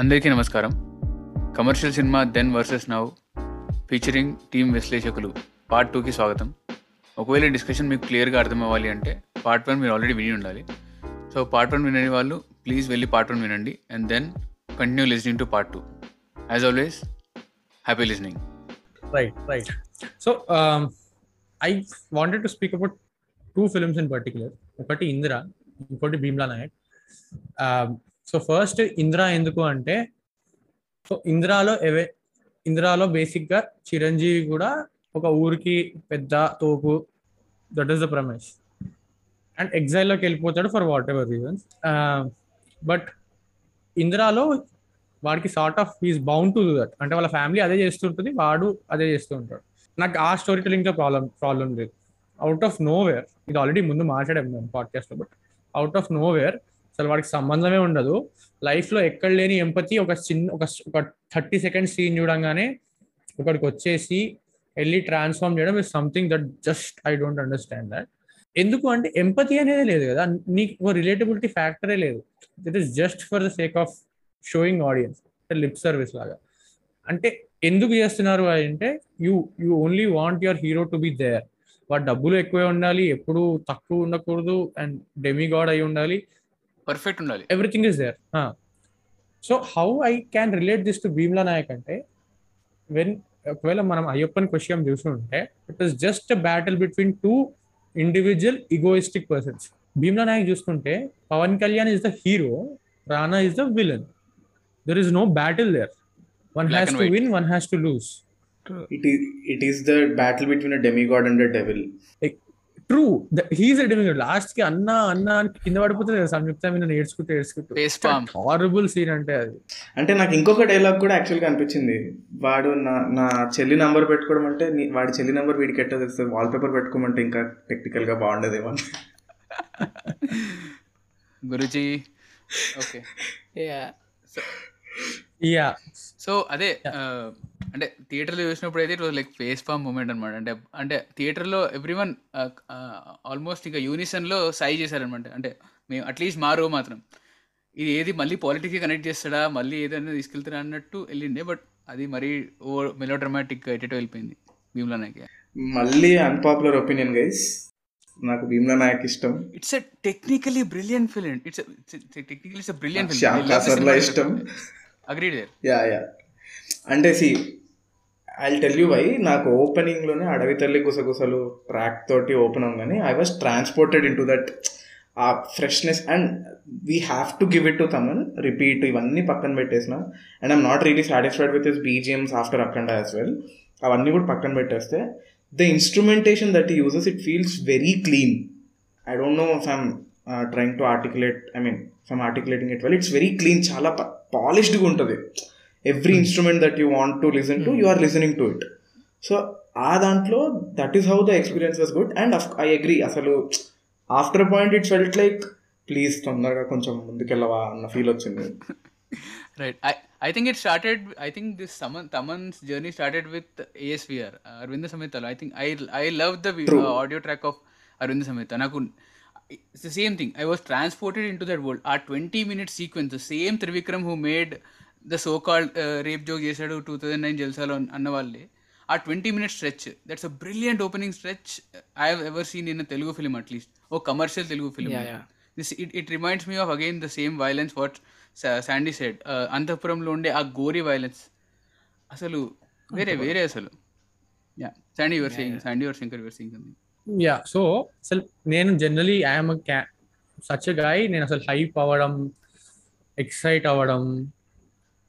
అందరికీ నమస్కారం. Commercial cinema then versus now featuring team విశ్లేషకులు పార్ట్ టూకి స్వాగతం. ఒకవేళ డిస్కషన్ మీకు క్లియర్గా అర్థం అవ్వాలి అంటే పార్ట్ వన్ మీరు ఆల్రెడీ విని ఉండాలి. సో పార్ట్ వన్ వినని వాళ్ళు ప్లీజ్ వెళ్ళి పార్ట్ వన్ వినండి and then continue listening to part two as always happy listening right right so I wanted to speak about two films in particular ఒకటి ఇందిరా ఇంకోటి Bheemla Nayak. Um, so first Indira ఎందుకు అంటే so ఇందిరాలో away ఇందిరాలో బేసిక్గా చిరంజీవి కూడా ఒక ఊరికి పెద్ద తోపు. That is the premise and ఎగ్జైల్లోకి వెళ్ళిపోతాడు for whatever reasons but ఇందిరాలో వాడికి sort of he's bound to that అంటే వాళ్ళ ఫ్యామిలీ అదే చేస్తుంటుంది వాడు అదే చేస్తూ ఉంటాడు. నాకు ఆ స్టోరీ టెలింగ్తో ప్రాబ్లం ప్రాబ్లం లేదు. అవుట్ ఆఫ్ నో వేర్ ఇది ఆల్రెడీ ముందు మాట్లాడాము మేము పాడ్కాస్ట్లో but out of nowhere అసలు వాడికి సంబంధమే ఉండదు. లైఫ్లో ఎక్కడ లేని ఎంపతి ఒక చిన్న ఒక ఒక థర్టీ సెకండ్ సీన్ చూడంగానే ఒకడికి వచ్చేసి వెళ్ళి ట్రాన్స్ఫార్మ్ చేయడం is something that just I don't understand that ఎందుకు అంటే ఎంపతి అనేది లేదు కదా. నీకు రిలేటబిలిటీ ఫ్యాక్టరే లేదు. It is just for the sake of showing audience lip service లాగా. అంటే ఎందుకు చేస్తున్నారు అంటే you you only want your hero to be there వాడు డబ్బులు ఎక్కువే ఉండాలి ఎప్పుడు తక్కువ ఉండకూడదు అండ్ డెమిగాడ్ అయి ఉండాలి. పర్ఫెక్ట్ ఉండాలి. Everything is there so how I can relate this to Bheemla Nayak అంటే వెన్ ఒకవేళ మనం అయ్యప్పని క్వశ్చన్ చూసుకుంటే it is just battle between two individual egoistic persons Bheemla Nayak చూసుకుంటే Pawan Kalyan is the hero Rana is the villain there is no battle there one has to. Win one has to lose It is it is the battle between a true he's లాస్ట్కి అన్న అన్న అని కింద పడిపోతుంది కదా సంయుక్త మీద నేర్చుకుంటూ నేర్చుకుంటూ Face palm. హారబుల్ సీన్ అంటే అది. అంటే నాకు ఇంకొక డైలాగ్ కూడా యాక్చువల్గా అనిపించింది. వాడు నా నా చెల్లి నంబర్ పెట్టుకోవడం అంటే వాడి చెల్లి నంబర్ వీడికి ఎట్లా తెలుస్తుంది వాల్ పేపర్ పెట్టుకోమంటే ఇంకా టెక్నికల్గా బాగుండదేమో అని. గురుజీ ఓకే యా సో అదే ఆ, అంటే థియేటర్లో చూసినప్పుడు అయితే it was like face palm moment అనమాట అంటే అంటే థియేటర్లో ఎవ్రీ వన్ ఆల్మోస్ట్ ఇంకా యూనిసన్లో సై చేశారనమాట అంటే మేము అట్లీస్ట్ మా రో మాత్రం. ఇది ఏది మళ్ళీ పాలిటిక్కి కనెక్ట్ చేస్తాడా మళ్ళీ ఏదైనా తీసుకెళ్తాడా అన్నట్టు వెళ్ళిండే బట్ అది మరీ ఓ మెలో డ్రమాటిక్ ఎటెటో వెళ్ళిపోయింది భీమ్లా నాయక్. మళ్ళీ అన్పాపులర్ ఒపీనియన్ గైస్ నాకు భీమ్లా నాయక్ ఇష్టం. It's a technically brilliant film it's technically it's brilliant Kasarla ఇష్టం. అగ్రీడ్ యా యా అంటే see I tell you why నాకు ఓపెనింగ్లోనే అడవి తల్లి గుసగుసలు ట్రాక్ తోటి ఓపెన్ అవగానే I was transported into that uh freshness and we have to give it to Thaman repeat ఇవన్నీ పక్కన పెట్టేసిన. And I'm not really satisfied with his BGMs after Akhanda as well అవన్నీ కూడా పక్కన పెట్టేస్తే the instrumentation that uses it feels very clean I don't know if I'm to articulate I mean I'm articulating it well it's very clean చాలా పాలిష్డ్గా ఉంటుంది. Every instrument that you want to listen to you are listening to it so ఆ దాంట్లో that is how the experience was good and I agree అసలు after point it felt like please తొందరగా కొంచెం ముందుకెళ్ళవా అన్న ఫీల్ వచ్చింది Right. I, I think it started. I think this Taman, Taman's journey started with ASVR, uh, Arvind Samitala. I think I I love the vi- True. uh, audio track of Arvind Samita. Naku, it's the same thing. I was transported into that world. Our 20 minute sequence, so called uh, rape joke చేశాడు two thousand nine జల్సాలో అన్న వాళ్ళే. ఆ twenty minute stretch that's a brilliant opening stretch I have ever seen in Telugu film at least oh commercial Telugu film this it it reminds me of again the same violence what Sandy said అంతఃపురంలో ఉండే ఆ gory violence అసలు వేరే వేరే అసలు. Yeah Sandy you're saying Sandy you're Shankar you're saying something yeah so అసలు నేను generally I'm such guy నేను అసలు హైప్ అవ్వడం ఎక్సైట్ అవ్వడం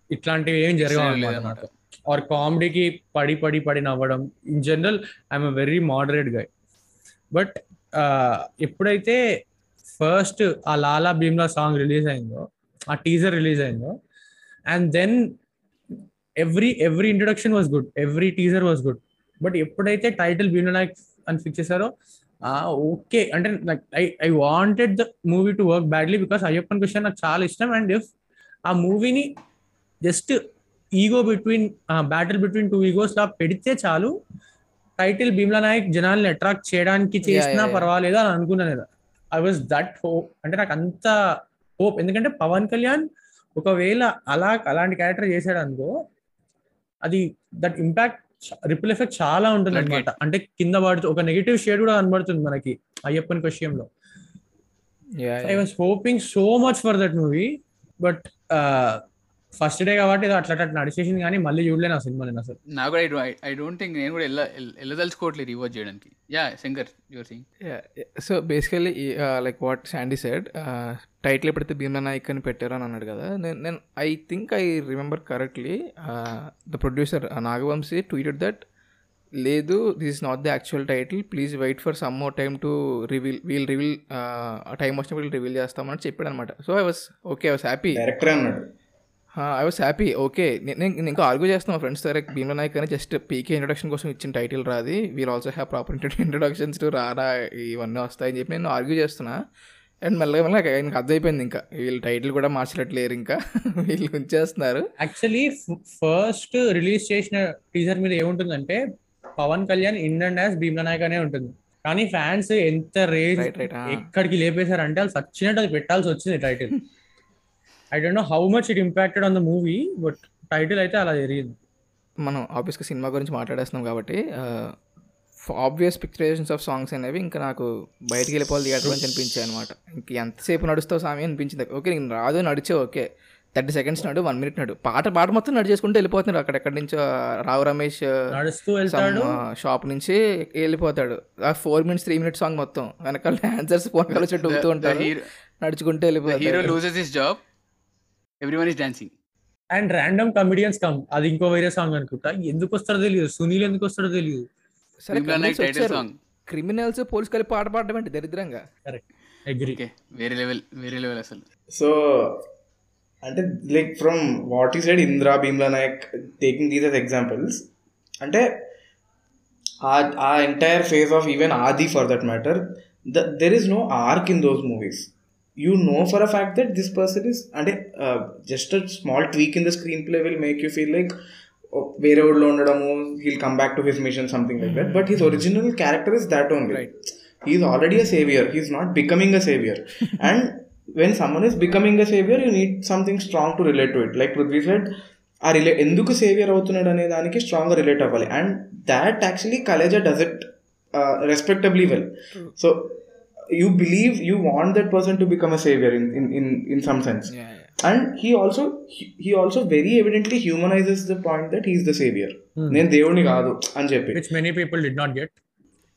ఇట్లాంటివి ఏం. నాకు ఆర్ కామెడీకి పడి పడి పడి నవ్వడం. In general I'm very moderate guy but ఎప్పుడైతే ఫస్ట్ ఆ లాలా భీమ్లా సాంగ్ రిలీజ్ అయిందో ఆ టీజర్ రిలీజ్ అయిందో and then every every introduction was good every teaser was good but ఎప్పుడైతే టైటిల్ భీమ్లా నాయక్ అని ఫిక్స్ చేశారో ఓకే అంటే I I wanted the movie to work badly because Ayyappan question నాకు చాలా ఇష్టం. అండ్ ఇఫ్ ఆ మూవీని just ego between battle between two egos లా పెడితే చాలు. టైటిల్ భీమ్లా నాయక్ జనాల్ని అట్రాక్ట్ చేయడానికి చేసినా. పర్వాలేదు అని అనుకున్నాను ఐ వాజ్ దట్ హోప్ అంటే నాకు అంత హోప్ ఎందుకంటే పవన్ కళ్యాణ్ ఒకవేళ అలా అలాంటి క్యారెక్టర్ చేశాడు అనుకో అది దట్ ఇంపాక్ట్ రిపుల్ ఎఫెక్ట్ చాలా ఉంటుంది అనమాట అంటే కింద పడుతూ ఒక నెగిటివ్ షేడ్ కూడా కనబడుతుంది మనకి అయ్యప్పన్ విషయంలో. I was hoping so much for that movie but first day కాబట్టి అట్లా అట్లా నడిచేసింది కానీ మళ్ళీ చూడలేను ఆ సినిమా నేను అసలు. నాకు కూడా ఐ డోంట్ థింక్ నేను కూడా వెళ్ళ వెళ్ళదలుచుకోవట్లేదు రివాచ్ చేయడానికి. Yeah Shankar you're saying so basically like what Sandy said title ఎప్పుడైతే భీమ్లా నాయక్ అని పెట్టారో అని అన్నాడు కదా నేను నేను I think I remember correctly the producer Naga Vamsi tweeted that లేదు this is not the actual title please wait for some more time to reveal we'll reveal time వచ్చినప్పుడు రివీల్ చేస్తామని చెప్పాడు అనమాట so I was okay I was happy director అన్నాడు. I was happy okay నేను ఇంకా argue చేస్తాను మా friends దగ్గర. భీమ్లా నాయక్ అని జస్ట్ పీకే ఇంట్రొడక్షన్ కోసం ఇచ్చిన టైటిల్ రాది. We'll also have proper introductions to రారా ఇవన్నీ వస్తాయని చెప్పి నేను ఆర్గ్యూ చేస్తున్నా. అండ్ మెల్లగా మెల్లగా ఆయనకు అర్థమైపోయింది ఇంకా. వీళ్ళు టైటిల్ కూడా మార్చట్లేరు ఇంకా. వీళ్ళు ఉంచేస్తున్నారు. యాక్చువల్లీ ఫస్ట్ రిలీజ్ చేసిన టీజర్ మీద ఏముంటుందంటే పవన్ కళ్యాణ్ ఇండియన్ డాన్స్ భీమ్లా నాయక్ అనే ఉంటుంది. కానీ ఫ్యాన్స్ ఎంత రేజ్. ఎక్కడికి లేపేశారంటే వాళ్ళు సచ్చినట్టు అది పెట్టాల్సి వచ్చింది title I don't know how much it impacted on the movie but title అయితే అలా జరిగింది. మనం ఆబ్వియస్గా సినిమా గురించి మాట్లాడేస్తున్నాం కాబట్టి ఆబ్వియస్ పిక్చరైజేషన్స్ ఆఫ్ సాంగ్స్ అనేవి ఇంకా నాకు బయటికి వెళ్ళిపోవాలి థియేటర్ నుంచి అనిపించాయి అనమాట ఇంక ఎంతసేపు నడుస్తావు సామి అనిపించింది. ఓకే నీకు రాదు నడిచే ఓకే. థర్టీ సెకండ్స్ నడు వన్ మినిట్ నడు. పాట పాట మొత్తం నడిచేసుకుంటూ వెళ్ళిపోతున్నాడు. అక్కడెక్కడి నుంచో రావు రమేష్ నడుస్తూ వెళ్తాడు. షాప్ నుంచి వెళ్ళిపోతాడు. ఆ four minutes three minutes song మొత్తం. వెనకాల డాన్సర్స్ ఫోన్ కాల్ చుట్టూ ఉంటారు. hero- నడుచుకుంటూ హీరో వెళ్ళిపోతాడు loses his job everyone is dancing and random comedians come అది ఇంకో వేరే సాంగ్ అనుకుంటా. ఎందుకు వస్తారో తెలియదు. సునీల్ ఎందుకు వస్తాడో తెలియదు. క్రిమినల్స్ పోలీస్ కలిపి పాట పాడడం ఏంటి? దరిద్రంగా. వేరే లెవెల్ వేరే లెవెల్ అసలు. సో అంటే లైక్ ఫ్రమ్ వాట్ ఈ side Indra Bheemla Nayak taking these examples అంటే ఆ entire phase of even Aadi for that matter the there is no arc in those movies you know for a fact that this person is అంటే just a small tweak in the screenplay will make you feel like వేరే ఊళ్ళో ఉండడము he'll come back to his mission something like that but his original character is that only Right. he's already a savior. He's not becoming a savior. And when someone is becoming a savior you need something strong to relate to it. Like prithvi said ఆ relay ఎందుకు saviour అవుతున్నాడు అనే దానికి స్ట్రాంగ్గా relate అవ్వాలి. And that actually Khaleja does it respectably well so you believe you want that person to become a saviour in in in some sense and he also he also very evidently humanises the point that he's the saviour నేను దేవుడిని కాదు అని చెప్పి which many people did not get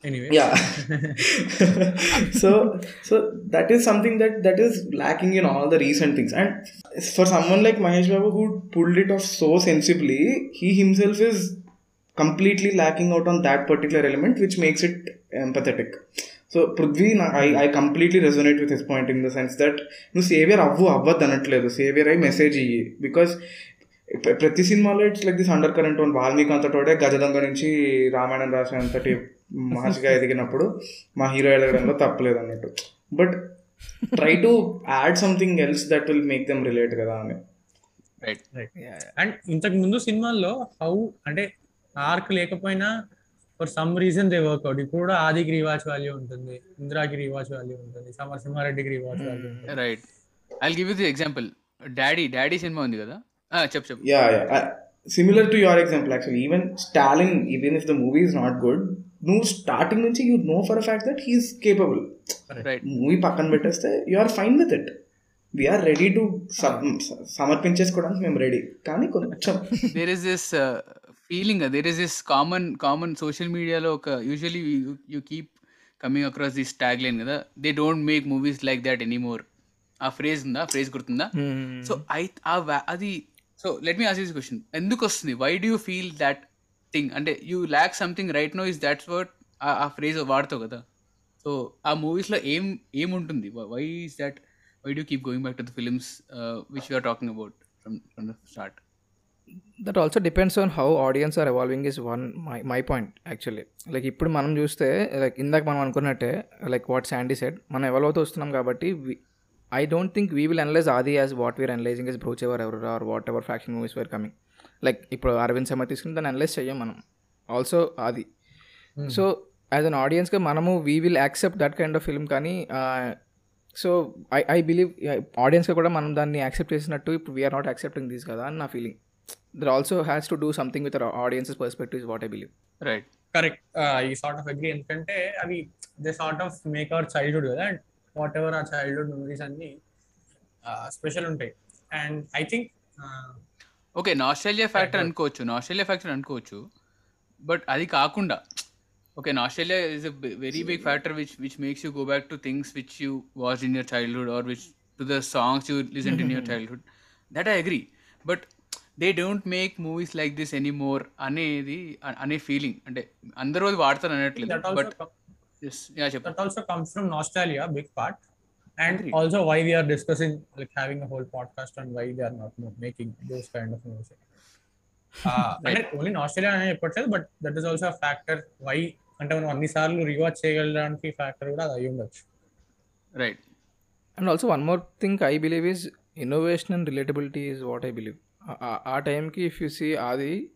anyway yeah so so that is something that that is lacking in all the recent things and for someone like mahesh babu who pulled it off so sensibly he himself is completely lacking out on that particular element which makes it empathetic So Prithvi I I completely resonate with his point in the sense that నువ్వు saviour అవ్వు అవ్వద్దు అనట్లేదు. Saviour అయి message ఇయ్యి. Because ప్రతి సినిమాలో it's like this undercurrent one Valmiki అంతటోడే గజదొంగ నుంచి రామాయణం రాసినంతటి మహర్షిగా ఎదిగినప్పుడు మా హీరో ఎదగడంలో తప్పలేదు అన్నట్టు. But try to add something else that will make them relate కదా అని. రైట్ అండ్ ఇంతకు ముందు సినిమాల్లో హౌ అంటే ఆర్క్ లేకపోయినా for some reason they work out ఇప్పుడు కూడా ఆదికి రీవాచ్ వాల్యూ ఉంటుంది ఇందిరాకి రీవాచ్ వాల్యూ ఉంటుంది సమరసింహారెడ్డికి రీవాచ్ వాల్యూ ఉంటుంది. Right I give you the example Daddy Daddy cinema ఉంది కదా? Ah, చెప్పు చెప్పు. Yeah yeah similar to your example actually even Stalin even if the movie is not good నువ్వు starting నుంచి you know for a fact that he's capable right movie పక్కన పెట్టేస్తే you are fine with it we're ready to సమర్పించేసుకోవడానికి మేము ready కానీ కొంచెం there is this feeling there is this common common social మీడియాలో ఒక usually you keep coming across this tagline కదా. They don't make movies like that anymore ఆ phrase ఉందా? Phrase గుర్తుందా? So I ఆ va- అది so let me ask this question ఎందుకు వస్తుంది? Why do you feel that thing అంటే you lack something right no is that's what ఆ phrase వాడతావు కదా. సో ఆ మూవీస్లో ఏం ఏముంటుంది? Why is that why do keep going back to the films which you're talking about from from the start that also depends on how audience are evolving is one my my point actually like ఇప్పుడు మనం చూస్తే like ఇందాక మనం అనుకున్నట్టే like what Sandy said మనం evolve అవుతూ వస్తున్నాం కాబట్టి I don't think we will analyse Aadi as what we're analysing is brooch ever ever or whatever faction movies were coming like ఇప్పుడు అరవింద్ సమర్ తీసుకుని దాన్ని అనలైజ్ చెయ్యం మనం. ఆల్సో అది సో యాజ్ అన్ ఆడియన్స్గా మనము we will accept that kind of film కానీ so I I believe ఆడియన్స్గా కూడా మనం దాన్ని యాక్సెప్ట్ చేసినట్టు ఇప్పుడు వీఆర్ నాట్ యాక్సెప్టింగ్ దిస్ కదా అని నా feeling there also has to do something with audience's perspective what I believe right correct ఈ సార్ట్ ఆఫ్ అగ్రి ఎందుకంటే అవి they sort of make our childhood కదా. అండ్ వాట్ ఎవర్ ఆ childhood memories అన్ని special ఉంటాయి and I think okay nostalgia factor. అనుకోవచ్చు. Nostalgia factor అనుకోవచ్చు. But అది కాకుండా okay nostalgia is a very big factor which which makes you go back to things which you watch in your childhood or which to the songs you listen in your childhood that I agree but they don't make movies like this any more అనేది అనే feeling అంటే అందరూ అది వాడతారు అనట్లేదు that but also yeah చెప్పు. That also comes from nostalgia big part. And Agreed. also why we are discussing like having a whole podcast on why they are not mo- making those kind of movies. అంటే only nostalgia అని చెప్పట్లేదు but that is also factor why అంటే మనం అన్ని సార్లు rewatch చేయగలడానికి factor కూడా అది అయి ఉండొచ్చు. Right and also one more thing I believe is innovation and relatability is what I believe ఆ టైంకి ఇఫ్ యూ సీ అది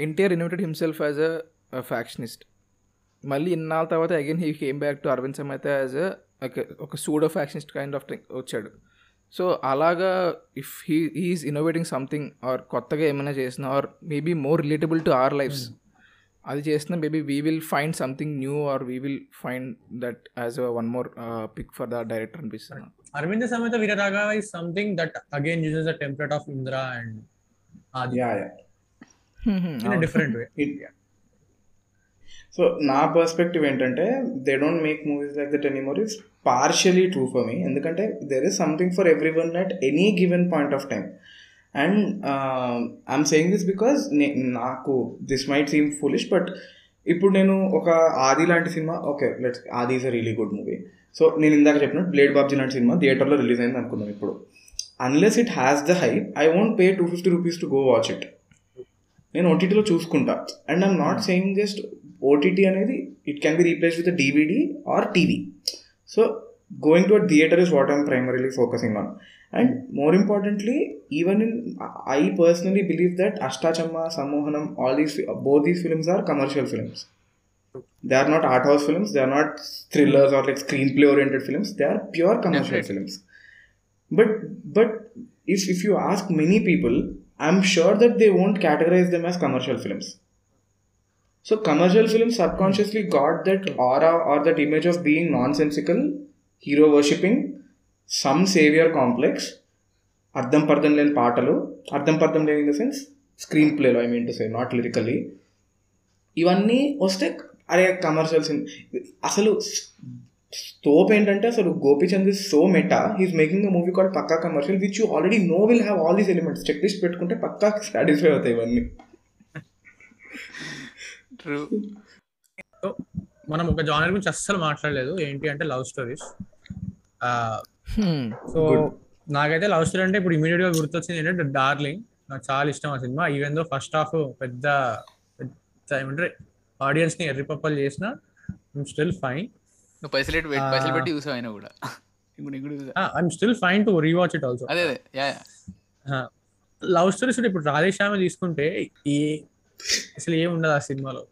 NTR innovated himself as a factionist మళ్ళీ ఇన్నాళ్ళ తర్వాత again he came back to Aravind Sametha as ఒక pseudo factionist kind of వచ్చాడు. So అలాగా if he is innovating something or కొత్తగా ఏమైనా చేసిన or maybe more relatable to our lifes అది చేసిన maybe we will find something new or we will find that as one more pick for the director Aravinda Sametha Veeraraghava is something that again uses the template of Indra and Aadi yeah yeah in different way so నా perspective ఏంటంటే they don't make movies like that anymore is partially true for me ఎందుకంటే there is something for every one at any given point of time and I'm saying this because నాకు this might seem foolish but ఇప్పుడు నేను ఒక ఆది లాంటి cinema okay let's Aadi is a really good movie so నేను ఇందాక చెప్పినట్టు blade Babji లాంటి సినిమా థియేటర్లో రిలీజ్ అయింది అనుకుందాం ఇప్పుడు. Unless it has the high I won't pay two fifty rupees to go watch it నేను ఓటీటీలో చూసుకుంటా. And I'm not saying just OTT అనేది it can be replace with DVD or TV so going to a theatre is what I'm primarily focusing on and more importantly even in I personally believe that Ashtachamma Sammohanam all these both these films are commercial films They are not art house films they are not thrillers are like screenplay oriented films they are pure commercial Definitely. films but but if if you ask many people i'm sure that they won't categorize them as commercial films so commercial films subconsciously got that aura or that image of being nonsensical hero worshipping some savior complex అర్థం పర్థం లేని పాటలు అర్థం పర్థం లేని in the sense screen ప్లేలో I mean to say not lyrically ఇవన్నీ వస్తే అరే కమర్షియల్ సినిమా అసలు స్కోప్ ఏంటంటే అసలు Gopichand is so meta he's making a movie called Pakka commercial which you already know will have all these elements check list పెట్టుకుంటే పక్కా satisfy అవుతాయి ఇవన్నీ. ట్రూ సో మనం ఒక జానర్ గురించి అస్సలు మాట్లాడలేదు. ఏంటి అంటే లవ్ స్టోరీస్ సో నాకైతే లవ్ స్టోరీ అంటే ఇప్పుడు ఇమీడియట్గా గుర్తొచ్చింది ఏంటంటే డార్లింగ్ నాకు చాలా ఇష్టం ఆ cinema. Even though first half పెద్ద పెద్ద ఏమంటారు ఆడియన్స్ని ఎర్రిపప్పలు చేసిన స్టిల్ ఫైన్ నువ్వు పైసలు పెట్టి. పైసలు పెట్టి చూసావు అయినా కూడా. I'm still fine to rewatch it also అదే అదే యా యా. లవ్ స్టోరీస్ ఇప్పుడు రాధేశ్యామ తీసుకుంటే ఏ అసలు ఏం ఉండదు ఆ సినిమాలో.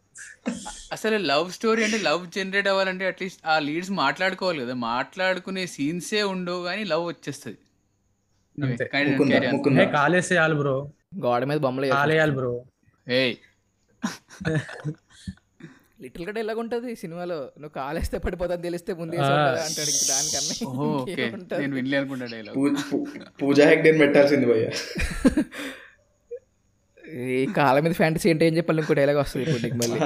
అసలు లవ్ స్టోరీ అంటే లవ్ జనరేట్ అవ్వాలంటే అట్లీస్ట్ ఆ లీడ్స్ మాట్లాడుకోవాలి కదా. మాట్లాడుకునే సీన్సే ఉండవు కానీ లవ్ వచ్చేస్తుంది. కాలేసేయాలి బ్రో. గోడ మీద బొమ్మలు కాలేయాలి బ్రో. ఏయ్. లిటిల్గా డైలాగ్ ఉంటుంది ఈ సినిమాలో నువ్వు కాలేస్తే పడిపోతా తెలిస్తే ముందే. అంటాడు ఇంక దానికన్నా? నేను వినలే అనుకుంటా డైలాగ్ పూ- పూ- పూజా హెగ్డేని పెట్టాల్సింది భయ్య. ఈ కాళ్ళ మీద ఫ్యాంటసీ ఏంటి ఏం చెప్పాలి? ఇంకో డైలాగ్ వస్తుంది ఇప్పుడు నీకు మళ్ళీ.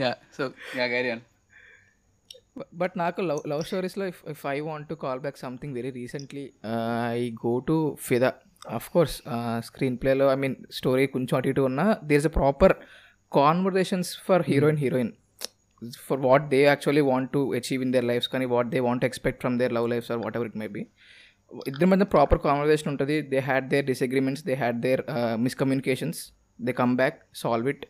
Yeah so yeah on but నాకు love love స్టోరీస్లో if if I want to call back something very recently I go to Fidaa of course screen ప్లేలో ఐ మీన్ స్టోరీ కొంచెం అటు ఇటు ఉన్నా there is a proper conversations for heroine heroine for what they actually want to achieve in their lifes కానీ what they want expect from their love lifes or whatever it may be ఇద్దరి మధ్య proper conversation ఉంటుంది. They had their disagreements they had their miscommunications they come back solve it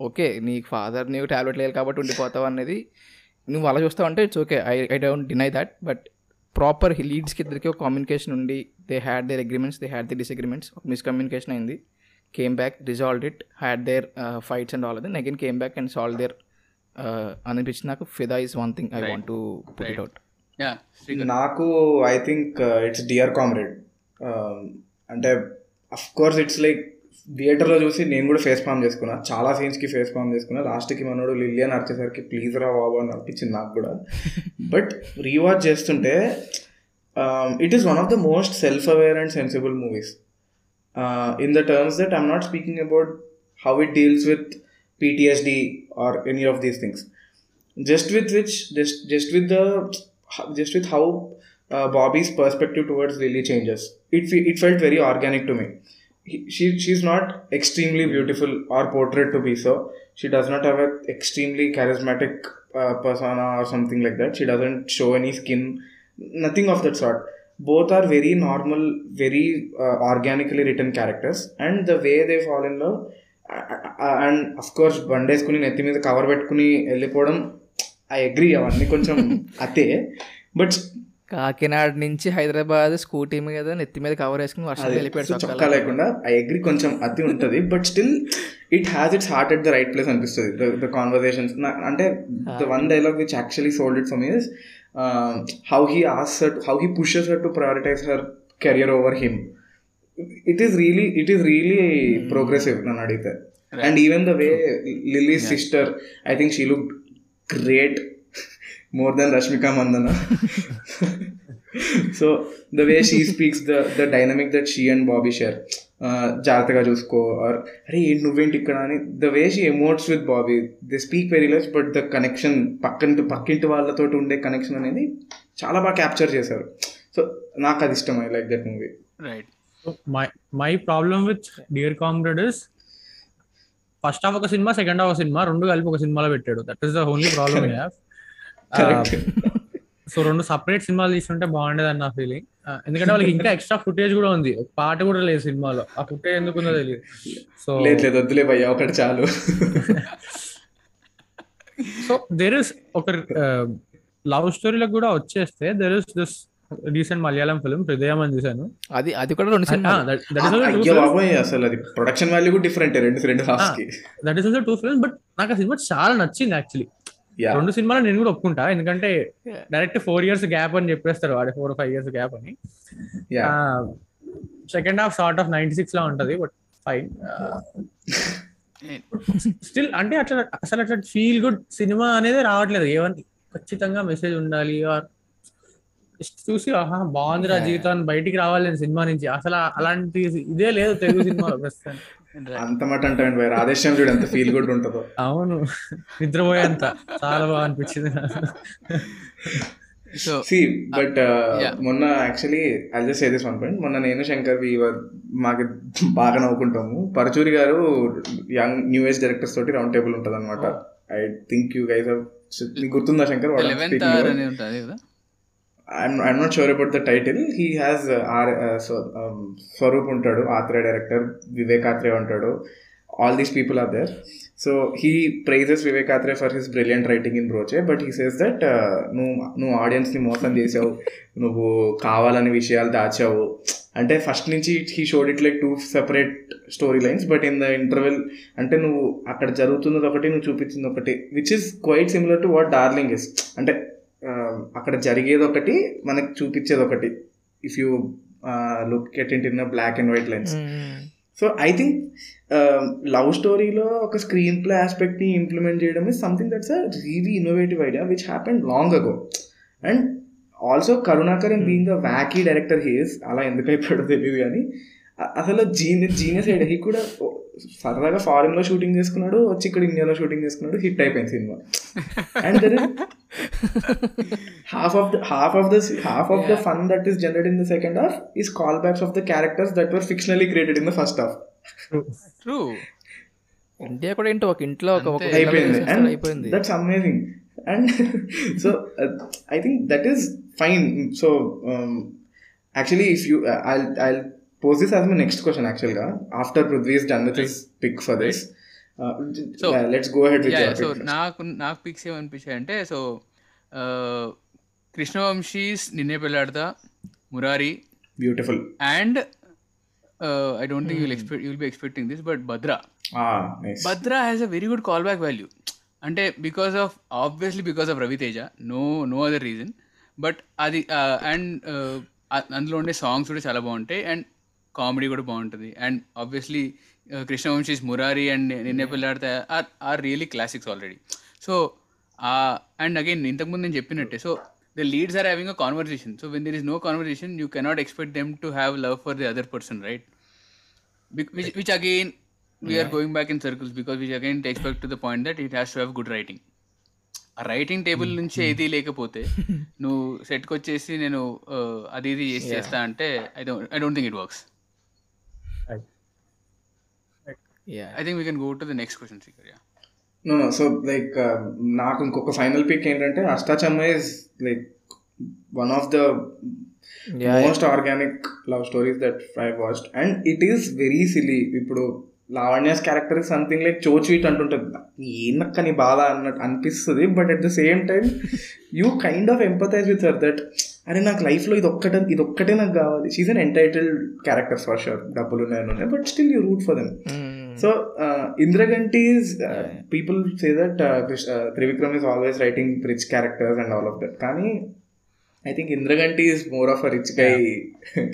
okay నీకు father నీకు tablet లేదు కాబట్టి ఉండిపోతావు అనేది నువ్వు అలా చూస్తావు అంటే it's okay I I don't deny that but proper లీడ్స్కి ఇద్దరికి ఒక కమ్యూనికేషన్ ఉండి they had their agreements they had the disagreements miscommunication అయింది. Came back resolve it had their fights and all then again came back and solve their అనిపించింది. నాకు Fidaa is one thing I Right. Want to put it. Out నాకు I think it's Dear Comrade అంటే of course it's like థియేటర్లో చూసి నేను కూడా face form చేసుకున్నా. చాలా సీన్స్కి ఫేస్ ఫామ్ చేసుకున్నా. లాస్ట్కి మనోడు లిలియన్ వచ్చేసరికి ప్లీజ్ రా బాబు అని అనిపించింది నాకు కూడా. బట్ రీవాచ్ చేస్తుంటే it is one of the most self aware and sensible movies uh, in the terms that I'm not speaking about how it deals with PTSD or any of these things. Just with which, just just with the, just with how uh, Bobby's perspective towards Lily changes. It it felt very organic to me. He, she she's not extremely beautiful or portrayed to be so. She does not have an extremely charismatic uh, persona or something like that. She doesn't show any skin, nothing of that sort Both are very normal, very uh, organically written characters, and the way they fall in love and of course బండేసుకుని నెత్తి మీద cover పెట్టుకుని వెళ్ళిపోవడం I agree అవన్నీ కొంచెం అతే. But Kakinada నుంచి Hyderabad scooty మీద నెత్తి మీద కవర్ వేసుకుని వర్షం వెళ్ళిపోయాడు చొక్కా చొక్కాలో. లేకుండా ఐ అగ్రి కొంచెం అతి ఉంటుంది. But still it has its heart at the right place అనిపిస్తుంది. ద కాన్వర్సేషన్స్ అంటే the one dialogue which actually sold it for me is Um, how he asks her, how he pushes her to prioritize her career over him. It is really, it is really mm. progressive, Nanadita. Right. And even the way Lily's yeah. sister, I think she looked great more than Rashmika Mandana. so the way she speaks, the the dynamic that she and Bobby share, జాగ్రత్తగా చూసుకో. Or అరే ఏంటి నువ్వేంటి ఇక్కడ అని. The way she emotes with Bobby they speak very less but the connection పక్కంటి పక్కింటి వాళ్ళతో ఉండే కనెక్షన్ అనేది చాలా బాగా క్యాప్చర్ చేశారు. సో నాకు అది ఇష్టం I like that movie right my my problem with Dear Comrade is first half ఒక సినిమా సెకండ్ హాఫ్ ఒక సినిమా రెండు కలిపి ఒక సినిమాలో పెట్టాడు. That is the only problem I have so రెండు సపరేట్ సినిమాలు తీసుకుంటే బాగుండేది అని నా ఫీలింగ్ ఎందుకంటే వాళ్ళకి ఇంకా ఎక్స్ట్రా ఫుటేజ్ కూడా ఉంది. ఒక పాట కూడా లేదు సినిమాలో. ఆ ఫుటేజ్ ఎందుకుందో తెలియదు. సో లేదు లేదు వద్దులే భయ్యా ఒకటి చాలు. సో దెర్ ఇస్ ఒక లవ్ స్టోరీలకు కూడా వచ్చేస్తే there is this recent Malayalam film Hridayam అని చూసాను అది అది కూడా రెండు సినిమా అయ్యో బాబోయ్ అసలు అది ప్రొడక్షన్ వాల్యూ కూడా డిఫరెంట్ రెండు రెండు కి. That is also two films but నాకు ఆ సినిమా చాలా నచ్చింది యాక్చువల్లీ రెండు సినిమాలు నేను కూడా ఒప్పుకుంటా. ఎందుకంటే డైరెక్ట్ ఫోర్ ఇయర్స్ గ్యాప్ అని చెప్పేస్తారు వాడి ఫోర్ ఫైవ్ ఇయర్స్ గ్యాప్ అని. Yeah second half sort of ninety six లా ఉంటది బట్ ఫైన్ స్టిల్ అంటే అట్లా అసలు అట్లా ఫీల్ గుడ్ సినిమా అనేది రావట్లేదు. ఏమని ఖచ్చితంగా మెసేజ్ ఉండాలి ఆర్ చూసి ఆహా బాగుందిరా జీవితాన్ని బయటికి రావాలి సినిమా నుంచి. అసలు అలాంటి ఇదే లేదు తెలుగు సినిమా ప్రస్తుతం అంత మాట అంటే భయ రాధేశ్యాం చూడు ఎంత ఫీల్ గుడ్ ఉంటుందో. అవును. నిద్రపోయేంత చాలా బాగా అనిపించింది సో సి బట్ Yeah. మొన్న actually I just say this one point మొన్న నేను శంకర్ వి మాకు బాగా నవ్వుకుంటాము. Paruchuri garu young new age directors తోటి రౌండ్ టేబుల్ ఉంటుంది అనమాట ఐ థింక్ యూ గైస్ నీకు గుర్తుందా Shankar? Eleventh I'm not sure about the title he has R Swaroop ఉంటాడు ఆత్రే డైరెక్టర్ వివేక్ ఆత్రే ఉంటాడు. All these people are there so he praises Vivek Athreya for his brilliant writing in Broche but he says that నువ్వు నువ్వు ఆడియన్స్ని మోసం చేసావు నువ్వు కావాలని విషయాలు దాచావు. అంటే ఫస్ట్ నుంచి he showed it like two separate story lines but in the interval అంటే నువ్వు అక్కడ జరుగుతున్నది ఒకటి నువ్వు చూపించింది ఒకటి which is quite similar to what Darling is అంటే అక్కడ జరిగేది ఒకటి మనకి చూపించేది ఒకటి ఇఫ్ యూ లుక్ ఎట్ ఇంట్ in black and white lines so I think love స్టోరీలో ఒక స్క్రీన్ ప్లే ఆస్పెక్ట్ని ఇంప్లిమెంట్ చేయడం is something that's a really innovative idea which happen long ago and also Karunakar and being the wacky director he's అలా ఎందుకు అయిపోయాడో తెలియదు కానీ అసలు genius genius side he కూడా సరదాగా ఫారిన్లో షూటింగ్ చేసుకున్నాడు వచ్చి ఇక్కడ ఇండియాలో షూటింగ్ చేసుకున్నాడు హిట్ అయిపోయింది cinema. And then half of the half of the half of the fun that is generate in the second half is call backs of the characters that were fictionally created in the first half India కూడా ఏంటో ఒక ఇంట్లో ఒక అయిపోయింది. And అయిపోయింది. That's amazing and so I think that is fine so actually if you I I uh, i'll i'll pose this as my next question actually ga. after prithvi is done with his pick for this uh, So- uh, let's go ahead with yeah your so. నాకు నాకు picks ఏమనిపించాయి అంటే so Krishna Vamsi's Ninne Pelladatha Murari beautiful. And I don't think you'll expect you'll be expecting this but Bhadra Bhadra has a very good call back value అంటే because of obviously because of Ravi Teja no no other reason but అది and అందులో ఉండే songs కూడా చాలా బాగుంటాయి. And comedy కూడా బాగుంటుంది. And obviously Krishna Vamsi's Murari and Ninne పిల్లాడితే are are really classics already so and again ఇంతకుముందు నేను చెప్పినట్టే so the leads are having a conversation so when there is no conversation you cannot expect them to have love for the other person right we are going back in circles because which again takes back to the point that it has to have good writing. ఆ writing table నుంచి ఏది లేకపోతే నువ్వు సెట్కి వచ్చేసి నేను uh, అది ఇది చేసి చేస్తా అంటే I don't I don't think it works yeah I think we can go to the next question seeker yeah no no so like నాకు ఇంకొక ఫైనల్ పిక్ ఏంటంటే Ashtachamma is like one of the Yeah, most organic love stories that I watched and it is very silly ఇప్పుడు Lavanya's character something like చోచీట్ అంటుంటుంది. ఏందక్క నీ బాధ అన్నట్టు అనిపిస్తుంది but at the same time you kind of empathize with her that అరే నాకు లైఫ్లో ఇది ఒక్కటే ఇది ఒక్కటే నాకు కావాలి. She's un entitled characters for sure డబ్బులు ఉన్నాయి but still you root for them so Indraganti people say that Trivikram is always writing rich characters and all of that కానీ I think Indraganti is more of a rich guy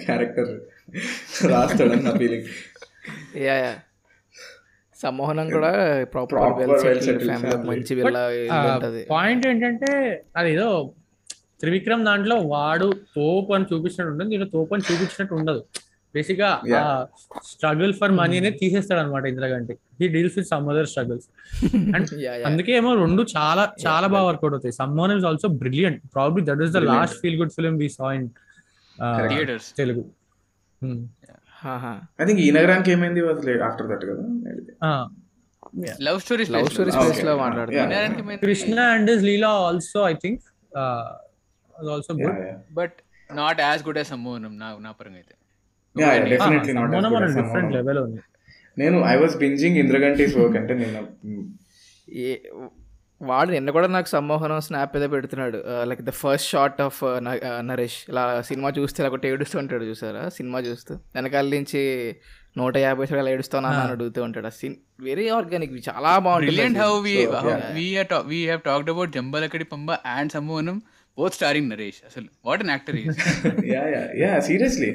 character రాస్తాడని నా feeling yeah Sammohanam కూడా proper. మంచి point ఏంటంటే అదేదో త్రివిక్రమ్ దాంట్లో వాడు తోపు అని చూపించినట్టు ఉంటుంది దీంట్లో తోపు అని చూపించినట్టు ఉండదు. బేసిక్గా. స్ట్రగుల్ ఫర్ మనీ అనేది తీసేస్తాడు అనమాట Indraganti he deals with some other struggles and. అందుకే ఏమో రెండు చాలా చాలా బాగా వర్కౌట్ అవుతాయి. Someone is also brilliant probably that is the. Last feel good film we saw in theatres Telugu. I think ఈ నగరానికి ఏమైంది? ఆఫ్టర్ దట్ కదా. Love stories love story Okay. స్పేస్లో Yeah. మాట్లాడుతున్నాను Krishna and his Leela also I think also good but not as good as Sammohanam నా నా పరంగా అయితే. డెఫినెట్లీ నాట్ డిఫరెంట్ లెవెల్ ఉంది నేను I was binging Indraganti's work అంటే నేను వాడు నిన్న కూడా నాకు సమ్మోహనం స్నాప్ ఏదో పెడుతున్నాడు. Like the first shot of Naresh. ఇలా సినిమా చూస్తే ఇలా ఒకటి ఏడుస్తూ ఉంటాడు చూసారా? సినిమా చూస్తూ. వెనకాల నుంచి నూట యాభై సార్లు ఏడుస్తాను అని అడుగుతూ ఉంటాడు. ఆ సీన్ వెరీ ఆర్గానిక్ చాలా బ్రిలియంట్ హౌ వి బాగుంటుంది we we have talked about Jambalakidi Pamba and Sammohanam both starring Naresh అసలు what an actor yeah yeah yeah seriously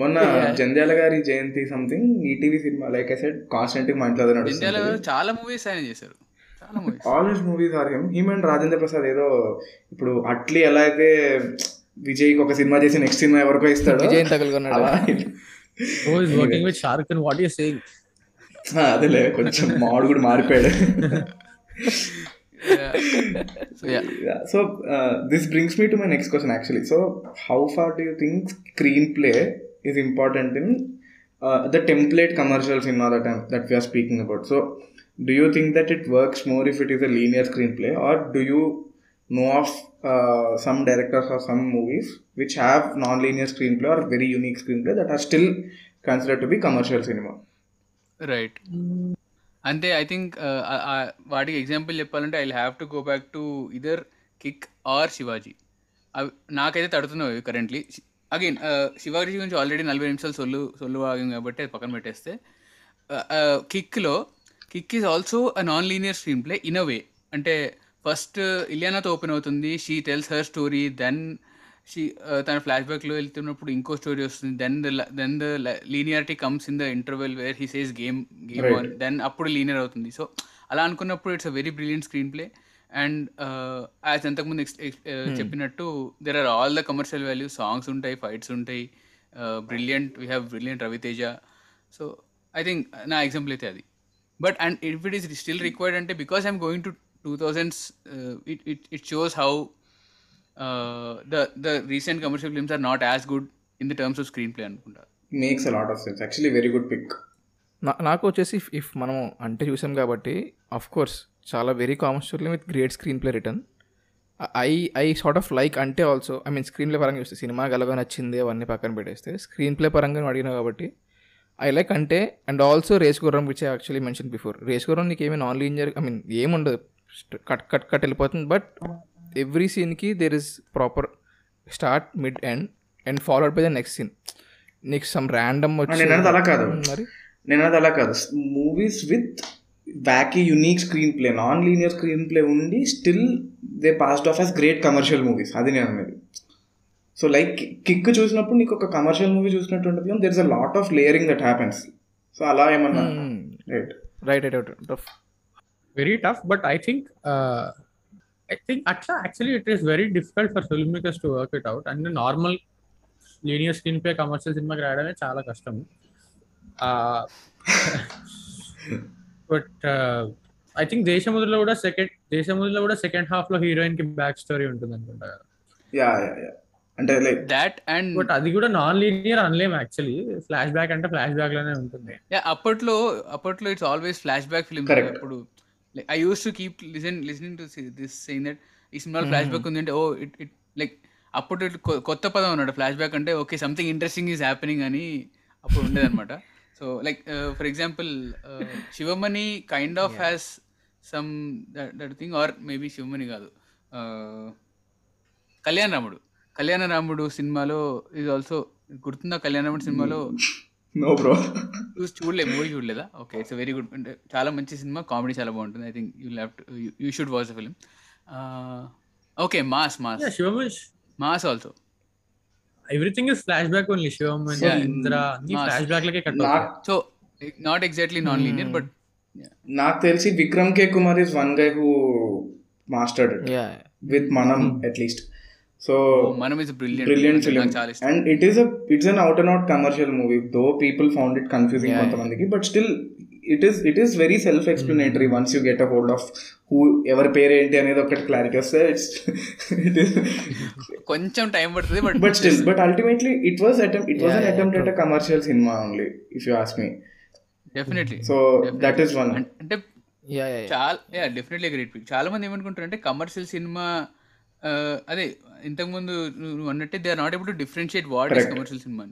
మొన్న జంధ్యాల గారి జయంతి something ETV cinema like I said constant మా ఇంట్లో అదే ఇండియాలో నడుస్తుంది చాలా మూవీస్ ఆయన చేశారు. All movies are him him and Rajendra Prasad ఏదో ఇప్పుడు అట్లీ ఎలా అయితే విజయ్ ఒక సినిమా చేసి నెక్స్ట్ సినిమా ఎవరికి ఇస్తాడు విజయ్ అదే అదేలే కొంచెం మాడు కూడా మారిపోయాడు. So this brings me to my next question actually so how far do think screenplay is important in the template commercial cinema that that we're speaking about so that we are speaking about so do you think that it works more if it is a linear screenplay or do you know of uh, some directors or some movies which have non-linear screenplay or very unique screenplay that are still considered to be commercial cinema right అంతే I think వాటికి example చెప్పాలంటే I have to go back to either kick or Sivaji అవి నాకైతే తడుతున్నాయి currently again Shivaji గురించి already నలభై నిమిషాలు సొల్లు సొల్లు ఆగింది కాబట్టి అది పక్కన పెట్టేస్తే కిక్లో Kick is also a non linear screenplay in a way అంటే ఫస్ట్ ఇలియానాతో ఓపెన్ అవుతుంది she tells her story then she తన ఫ్లాష్ బ్యాక్లో వెళ్తున్నప్పుడు ఇంకో స్టోరీ వస్తుంది. Then the then the linearity comes in the interval where he says game game. On then అప్పుడు linear అవుతుంది. సో అలా అనుకున్నప్పుడు it's a very brilliant screenplay and as అంతకుముందు uh, చెప్పినట్టు there are all the commercial values songs ఉంటాయి fights ఉంటాయి. Brilliant we have brilliant Ravi Teja so I think నా example అయితే అది. But and if it is still required అంటే because I'm going to two thousands it it it shows how the the recent commercial films are not as good in the terms of screenplay అనుకుంటా. Makes a lot of sense. Actually very good pick. నా- నాకు వచ్చేసి if if మనం అంటే చూసాం కాబట్టి of course చాలా very common story with great screenplay return I I sort of like అంటే also I mean screen play పరంగా చూస్తే సినిమా గలగా నచ్చింది అవన్నీ పక్కన పెట్టేస్తే స్క్రీన్ ప్లే పరంగా నువ్వు అడిగినావు కాబట్టి ఐ లైక్ అంటే and also Race Gurram which I actually mention before Race Gurram నీకు ఏమీ నాన్ లీనియర్ ఐ మీన్ ఏముండదు కట్ కట్ కట్ వెళ్ళిపోతుంది బట్ ఎవ్రీ సీన్కి there is proper start mid end and followed by the next scene నీకు some random అన్నది అలా కాదు. మరి? నేను అది అలా కాదు. Movies with బ్యాకీ unique screenplay non linear screenplay ఉండి still they passed off as great commercial movies అది నేను అనేది సో లైక్ కిక్ చూసినప్పుడు నీకు ఒక కమర్షియల్ మూవీ చూసినట్టు ఉంటుంది there is a lot of layering that happens so అలా ఏమన్నా? Right right right right very tough but i think uh, i think atla actually it is very difficult for filmmakers to work it out. And the normal linear screenplay commercial సినిమాకి రాయడమే చాలా కష్టం. But I think దేశముద్రలో కూడా second దేశముద్రలో కూడా second హాఫ్లో హీరోయిన్కి బ్యాక్ స్టోరీ ఉంటుంది అనుకుంటా కదా. యా యా యా అంటే లైక్ దాట్ అండ్ బట్ అది కూడా నాన్ లీనియర్ అనలేము యాక్చువల్లీ ఫ్లాష్ బ్యాక్ అంటే ఫ్లాష్ బ్యాక్లోనే ఉంటుంది. యా అప్పట్లో అప్పట్లో it's always flash back film. ఇప్పుడు I use to keep listen listening to this saying that ఈ సినిమాలో ఫ్లాష్ బ్యాక్ ఉంది అంటే ఓ ఇట్ ఇట్ లైక్ అప్పుడు కొత్త పదం అన్నాడు ఫ్లాష్ బ్యాక్ అంటే okay something interesting is happening అని అప్పుడు ఉండేదన్నమాట. So like for example Shivamani kind of has some that thing or maybe Shivamani కాదు. Uh, కళ్యాణ రాముడు కళ్యాణ రాముడు సినిమాలో ఇది ఆల్సో గుర్తుందా? కళ్యాణ రాముడు సినిమాలో నో బ్రో చూసి చూడలే మూవీ చూడలేదా? ఓకే ఇట్స్ వెరీ గుడ్ అంటే చాలా మంచి సినిమా కామెడీ చాలా బాగుంటుంది. I think you love you should watch the film okay mass mass mass also everything is flashback only Shivamani Yeah. Indra. Flashback లకే cut so not exactly non linear but నాకు తెలిసి Vikram K Kumar is one guy who mastered it yeah with Manam at least so Manam is brilliant film and it is it's an out and out commercial movie though people found it confusing కొంతమందికి but still it is it is very self explanatory once you get a hold of who ఎవరి పేరు ఏంటి అనేది ఒకటి clarity వస్తే it's it is కొంచెం time పడుతుంది but but still but ultimately it was attempt it was an attempt at a commercial cinema only if you ask me definitely so that is one అంటే yeah yeah చాలా yeah definitely great చాలా మంది ఏమనుకుంటారు అంటే commercial cinema అదే ఇంతకుముందు నువ్వు అన్నట్టే they are not able to differentiate what is. Commercial cinema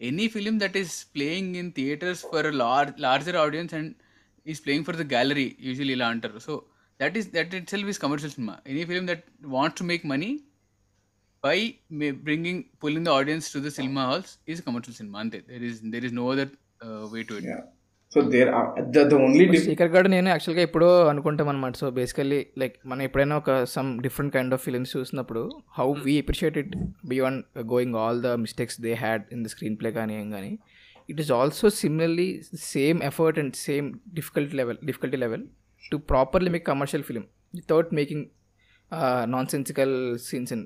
any film that is playing in theatres for large larger audience and is playing for the gallery usually ఇలా అంటారు. So that is that itself is commercial cinema any film that wants to make money by bringing pulling the audience to the cinema halls is commercial cinema అంతే. There is there is no other way to it so there the only speaker guard నేను యాక్చువల్గా ఎప్పుడో అనుకుంటాం అనమాట so basically like మనం ఎప్పుడైనా ఒక some different kind of films చూసినప్పుడు how we appreciate it beyond going all the mistakes they had in the screenplay కానీ ఏం కానీ it is also similarly same effort and same difficulty level difficulty level to properly make commercial film without making non sensical scenes in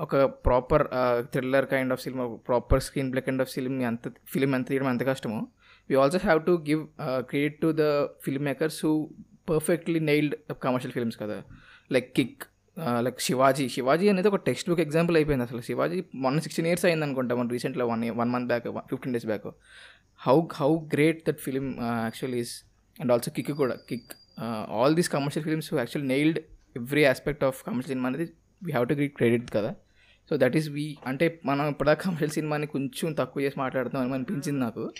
ఒక proper thriller kind of film proper screenplay kind of film ఎంత film ఎంత తీయడం ఎంత కష్టమో. We also have to give uh, credit to the filmmakers who perfectly nailed commercial films కదా. Like Kick like Shivaji Shivaji అనేది ఒక textbook example అయిపోయింది అసలు. శివాజీ మొన్న సిక్స్టీన్ ఇయర్స్ అయింది అనుకుంటా మన రీసెంట్లో one one month back fifteen days back how how great that film actual is and also Kick కూడా. Kick all these commercial films actual nailed every aspect of commercial cinema అనేది we have to greet credit కదా. So that is we అంటే మనం ఇప్పుడా commercial సినిమాని కొంచెం తక్కువ చేసి మాట్లాడుతాం అని అనిపించింది నాకు.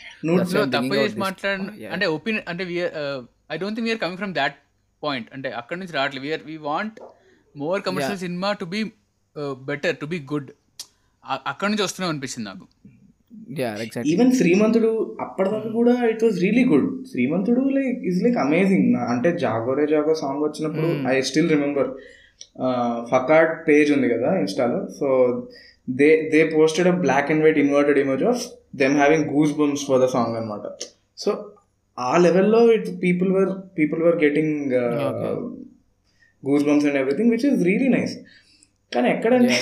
తక్కువ చేసి. మాట్లాడ. అంటే ఒపీనియన్ అంటే I don't think we're coming from that point అంటే అక్కడ నుంచి రావట్లేదు. We're we want more commercial cinema to be better to be good అక్కడ నుంచి వస్తున్నాం అనిపిస్తుంది నాకు. ఈవెన్ శ్రీమంతుడు అప్పటిదాకా కూడా it was really good Srimanthudu like is like amazing అంటే జాగోరే జాగో సాంగ్ వచ్చినప్పుడు I still remember Fakkad page ఉంది కదా ఇన్స్టాలో so they they posted a black and white inverted image of them having goose bumps for the song అనమాట so ఆ లెవెల్లో it people were people were getting goose bumps and everything which is really nice కానీ ఎక్కడంటే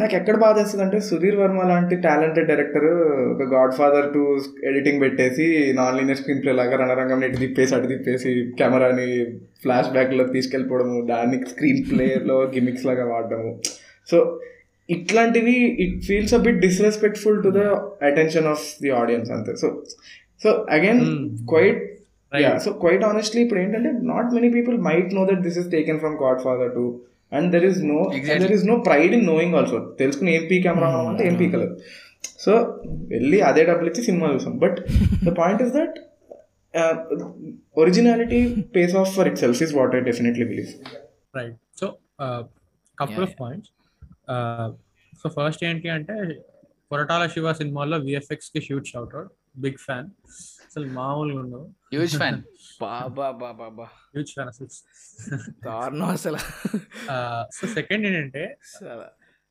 నాకు ఎక్కడ బాధ అంటే సుధీర్ వర్మ లాంటి టాలెంటెడ్ డైరెక్టర్ ఒక గాడ్ ఫాదర్ టు ఎడిటింగ్ పెట్టేసి నాన్ లీనియర్ స్క్రీన్ ప్లే లాగా రణరంగం ఇటు తిప్పేసి అటు తిప్పేసి కెమెరాని ఫ్లాష్ బ్యాక్లో తీసుకెళ్ళిపోవడము దాన్ని స్క్రీన్ ప్లేలో గిమిక్స్ లాగా వాడడము. సో ఇట్లాంటివి it feels a bit disrespectful to the attention of the audience అంతే. So so again quite yeah so quite honestly ఇప్పుడు ఏంటంటే not many people might know that this is taken from godfather two and there is no there is no pride in knowing also తెలుసుకుని ఏం P camera అంటే ఏం పీకలేదు. So వెళ్ళి అదే డబ్బులు ఇచ్చి సినిమా చూసాం. But the point is that originality pace of for itself is what I definitely believe right so couple of points so first ఏంటి అంటే కొరటాల శివ సినిమాలో విఎఫ్ఎక్స్కి shoot shout out big fan అసలు మామూలుగా ఉండవు. హ్యూజ్ ఫ్యాన్ బాబా బాబా బా హ్యూజ్ ఫ్యాన్ అసలు. దారుణం అసలు. సో సెకండ్ ఏంటంటే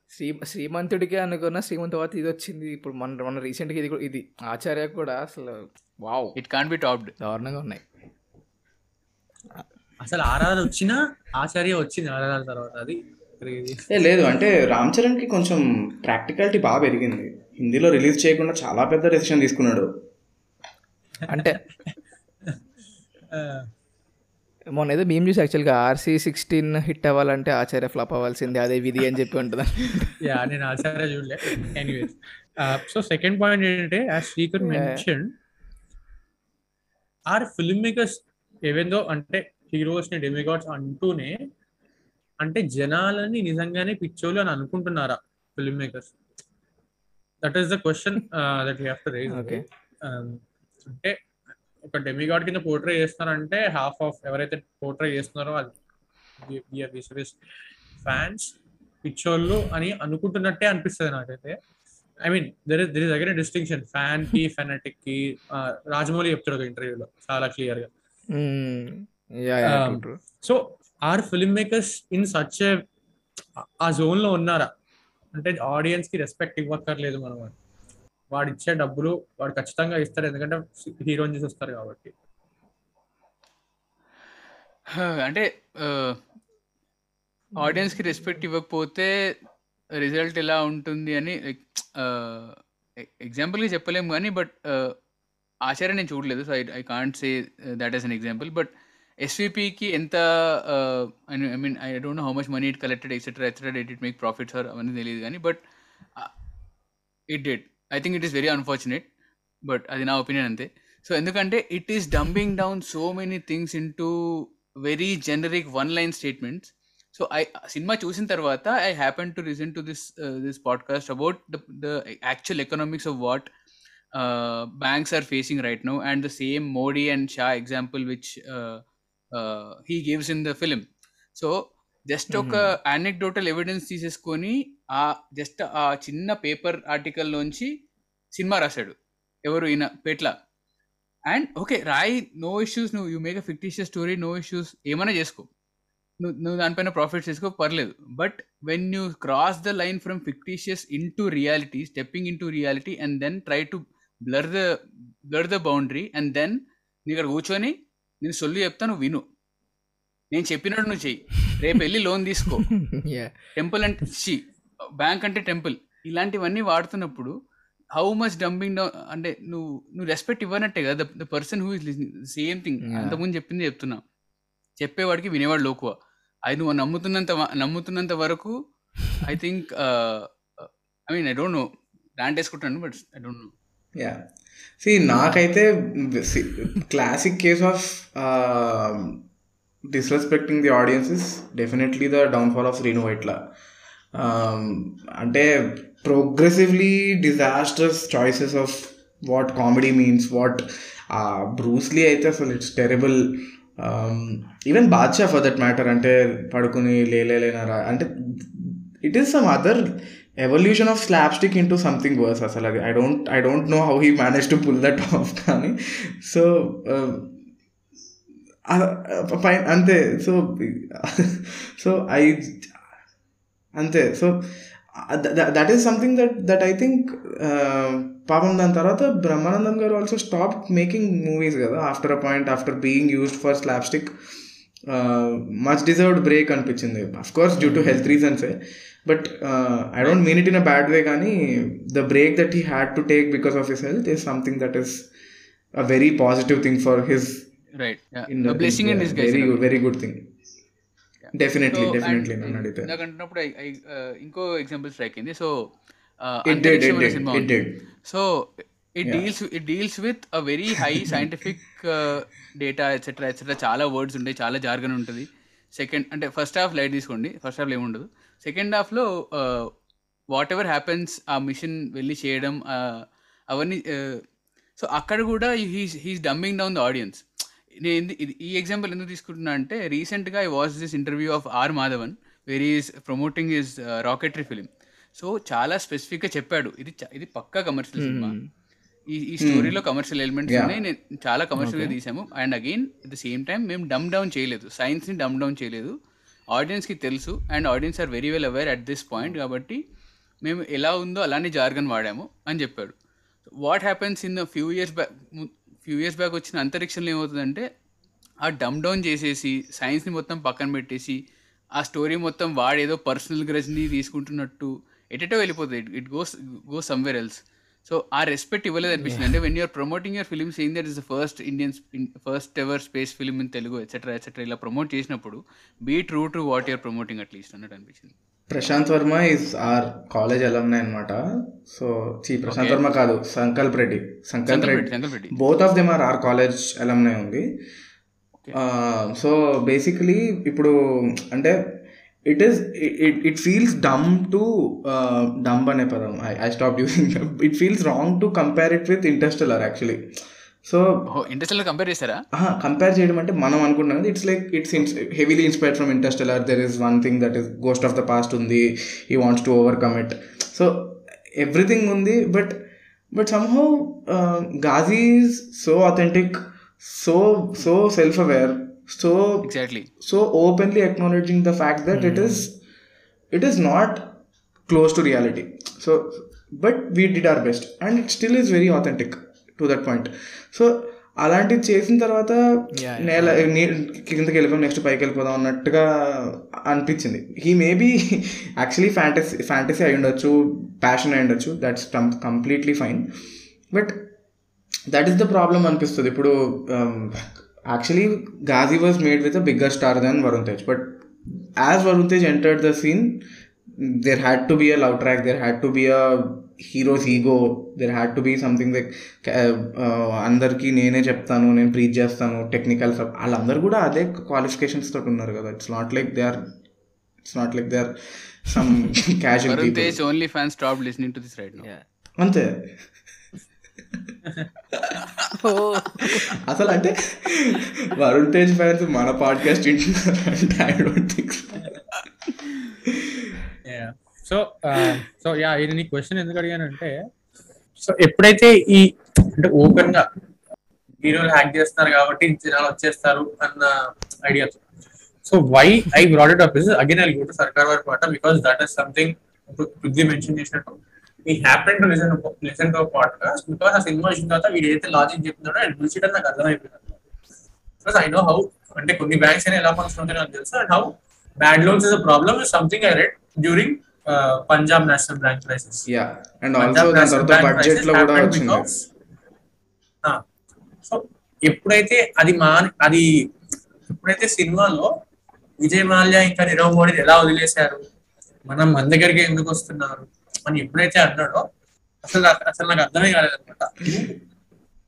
శ్రీ శ్రీమంతుడికి అనుకున్న శ్రీమంతవతి ఇది వచ్చింది. ఇప్పుడు మన మన రీసెంట్గా ఇది కూడా- ఇది ఆచార్య కూడా అసలు wow. It can be topped దారుణంగా ఉన్నాయి. అసలు ఆరాధన వచ్చినా ఆచార్య వచ్చింది ఆరాధన తర్వాత అది. లేదు అంటే రామ్ చరణ్కి కొంచెం ప్రాక్టికాలిటీ బాగా పెరిగింది. హిందీలో రిలీజ్ చేయకుండా చాలా పెద్ద డెసిషన్ తీసుకున్నాడు. అంటే ఆ, మొన్న ఏదో మేము చూసి యాక్చువల్గా ఆర్సీ సిక్స్టీన్ హిట్ అవ్వాలంటే ఆచార్య ఫ్లాప్ అవ్వాల్సింది అదే విధి అని చెప్పి ఉంటుంది? యా నేను ఆచార్య చూడలే. ఎనీవేస్ సో సెకండ్ పాయింట్ ఏంటంటే as Srikar mention are film makers ఏవేందో అంటే హీరోస్ని డెమిగాడ్స్ అంటూనే అంటే జనాలని నిజంగానే పిచ్చోలు అని అనుకుంటున్నారా film makers that is the question that you have to raise Okay. అంటే ఒక డెమిగాడ్ కింద పోర్ట్రే చేస్తున్నారంటే హాఫ్ ఆఫ్ ఎవరైతే పోర్ట్రే చేస్తున్నారో అది ఫ్యాన్స్ పిచ్చోళ్ళు అని అనుకుంటున్నట్టే అనిపిస్తుంది నాకైతే. I mean there is there is again distinction ఫ్యాన్కి ఫెనటిక్కి రాజమౌళి చెప్తాడు ఒక ఇంటర్వ్యూలో చాలా క్లియర్గా. So are film makers in such a జోన్లో ఉన్నారా? అంటే ఆడియన్స్కి రెస్పెక్ట్ ఇవ్వక్కర్లేదు మనం వాడు ఇచ్చే డబ్బులు వాడు ఖచ్చితంగా ఇస్తారు ఎందుకంటే హీరోని చూసి వస్తారు కాబట్టి. అంటే ఆడియన్స్కి రెస్పెక్ట్ ఇవ్వకపోతే రిజల్ట్ ఎలా ఉంటుంది అని ఎగ్జాంపుల్ ఎగ్జాంపుల్గా చెప్పలేము కానీ బట్ ఆచార్య నేను చూడలేదు. So I I can't say that is an example but ఎస్విపికి ఎంత I mean I don't know how much money it collected etcetera etcetera it make profits or అవన్నీ తెలియదు కానీ but it that I think it is very unfortunate but అది నా opinion అంతే. So ఎందుకంటే it is dumping down so many things into very generic one line statements so I cinema చూసిన తర్వాత I happen to listen to this this podcast about the the actual economics of what banks are facing right now and the same Modi and Shah example which he gives in the film so just ఒక anecdotal evidence తీసేసుకొని ఆ just ఆ చిన్న paper ఆర్టికల్లోంచి cinema రాశాడు. ఎవరు ఈయన? పెట్ల. And okay రాయి నో ఇష్యూస్ నువ్వు you make a fictitious story no issues ఏమైనా చేసుకో. నువ్వు నువ్వు దానిపైన ప్రాఫిట్ చేసుకో పర్లేదు. But when you cross the line from fictitious into reality stepping into reality and then try to blur the blur the boundary and then నీ ఇక్కడ కూర్చొని నేను సొల్లు చెప్తా నువ్వు విను. నేను చెప్పినట్టు నువ్వు చెయ్యి. రేపు వెళ్ళి లోన్ తీసుకో. టెంపుల్ అంటే బ్యాంక్ అంటే టెంపుల్. ఇలాంటివన్నీ వాడుతున్నప్పుడు హౌ మచ్ డంపింగ్ డౌన్ అంటే నువ్వు నువ్వు రెస్పెక్ట్ ఇవ్వనట్టే కదా the person who is same thing. అంతకుముందు చెప్పింది చెప్తున్నా. చెప్పేవాడికి వినేవాడు లోకువ. అది నువ్వు నమ్ముతున్నంత నమ్ముతున్నంత వరకు I think I mean I don't know దాంట్ వేసుకుంటాను but I don't know yeah see నాకైతే classic case of disrespecting the audience is definitely the downfall of Srinu Vaitla అంటే progressively disasters choices of what comedy means what Bruce Lee అయితే అసలు it's terrible even Baadshah for that matter అంటే పడుకుని లేలేనారా అంటే it is some other evolution of slapstick into something worse అసలు అది. I don't I don't know how he manage to pull that off కానీ. So పైన అంతే. సో సో ఐ అంతే. So that is something that that I think పాపం దాని తర్వాత Brahmanandam garu also stop making movies కదా. After a point after being used for slapstick much deserved break అనిపించింది. Of course due to health రీజన్సే but I don't mean it in a bad way కానీ the break that he had to take because of his health is something that is a very positive thing for his right in blessing and this very good very good thing definitely definitely నన్ను అడిగితే. ఇందాక అంటున్నప్పుడు ఇంకో example strike అయింది. So. So it deals it deals with a very high scientific data etcetera etcetera చాలా words ఉంటాయి చాలా jargon ఉంటుంది. సెకండ్ అంటే ఫస్ట్ హాఫ్ లైట్ తీసుకోండి. ఫస్ట్ హాఫ్లో ఏముండదు సెకండ్ హాఫ్లో వాట్ ఎవర్ హ్యాపెన్స్ ఆ మిషన్ వెళ్ళి చేయడం అవన్నీ సో అక్కడ కూడా he's he's dumbing down the audience నేను ఈ ఎగ్జాంపుల్ ఎందుకు తీసుకుంటున్నా అంటే రీసెంట్గా I watch this interview of R Madhavan very is promoting his Rocketry film so చాలా స్పెసిఫిక్గా చెప్పాడు. ఇది ఇది పక్కా కమర్షియల్ సినిమా ఈ ఈ స్టోరీలో కమర్షియల్ ఎలిమెంట్స్. ఉన్నాయి. నేను చాలా కమర్షియల్గా తీసాము and again at the same time మేము డమ్ డౌన్ చేయలేదు. సైన్స్ని డమ్ డౌన్ చేయలేదు. ఆడియన్స్కి తెలుసు. And audience are very well aware at this point కాబట్టి మేము ఎలా ఉందో అలానే జార్గన్ వాడాము అని చెప్పాడు. What happens in few years back few years back వచ్చిన అంతరిక్షంలో ఏమవుతుందంటే ఆ డమ్ డౌన్ చేసేసి సైన్స్ని మొత్తం పక్కన పెట్టేసి ఆ స్టోరీ మొత్తం వాడేదో పర్సనల్ గ్రజ్ని తీసుకుంటున్నట్టు ఎటెటో వెళ్ళిపోతుంది. It goes go somewhere else so ఆ రెస్పెక్ట్ ఇవ్వలేదు అనిపిస్తుంది. అంటే when you're promoting your film saying that is the first Indian first ever space film in Telugu etcetera etcetera ఇలా ప్రమోట్ చేసినప్పుడు be true to what you're promoting at least అన్నట్టు అనిపించింది. Prashanth Varma is our college alumni అనమాట so చీ ప్రశాంత్. వర్మ కాదు Sankalp Reddy. Sankalp Reddy. Both of them are are college alumni ఉంది. So basically ఇప్పుడు అంటే it is it it feels dumb to dumb అనే పదం. I I stop using it feels wrong to compare it with Interstellar actually so ఇండస్ట్రీలో compare చేస్తారా compare చేయడం అంటే మనం అనుకుంటున్నాం it's like it's heavily inspired from Interstellar there is one thing that is ghost of the past ఉంది he wants to overcome it so everything ఉంది but but somehow Ghazi is so authentic so so self aware so exactly so openly acknowledging the fact that it is it is not close to reality. So but we did our best and it still is very authentic. To that point. So అలాంటిది చేసిన తర్వాత నేల కిందకి వెళ్ళిపోయాం next పైకి వెళ్ళిపోదాం అన్నట్టుగా అనిపించింది. He maybe actually fantasy fantasy అయి ఉండొచ్చు ప్యాషన్ అయి ఉండొచ్చు that's completely fine but that is the problem అనిపిస్తుంది. ఇప్పుడు actually Ghazi was made with a bigger star then Varun Tej but as Varun Tej entered the scene there had to be a love track there had to be a hero's ego there had to be something like అందరికీ నేనే చెప్తాను నేను preach చేస్తాను technical వాళ్ళందరూ కూడా అదే qualifications తోటి ఉన్నారు కదా. It's not like they are it's not like they are some casual people only fan stop listening to this right no అంతే. అసలు అంటే వరుణ్ తేజ్ ఫ్యాన్స్ మన పాడ్కాస్ట్ వింటున్నారు I don't think so so yeah ఇది నీ క్వశ్చన్ ఎందుకు అడిగానంటే సో ఎప్పుడైతే ఈ అంటే ఓపెన్గా హీరోలు హ్యాక్ చేస్తున్నారు కాబట్టి జనాలు వచ్చేస్తారు అన్న idea so why I brought it up is again I go to Sarkar Vaari Paata because that is something ఇప్పుడు మెన్షన్ చేసినట్టు. ఈ happen to listen listen to podcast because ఆ సినిమా వచ్చిన తర్వాత వీడు ఏదైతే లాజిక్ చెప్తున్నాడో అండ్ బుల్షిట్ అని నాకు అర్థమైపోయింది. బికాస్ ఐ నో హౌ అంటే కొన్ని బ్యాంక్స్ అయినా ఎలా ఫంక్షన్ ఉంటాయో నాకు తెలుసు. And how bad loans is a problem is something I read during Punjab National Bank crisis yeah and also దాని తర్వాత బడ్జెట్లో కూడా వచ్చింది. సో ఎప్పుడైతే అది మా అది ఎప్పుడైతే సినిమాలో విజయ్ మాల్యా ఇంకా నీరవ్ మోడీ ఎలా వదిలేశారు మనం మన దగ్గరికి ఎందుకు వస్తున్నారు అని ఎప్పుడైతే అన్నాడో అసలు అసలు నాకు అర్థమే కాలేదన్నమాట.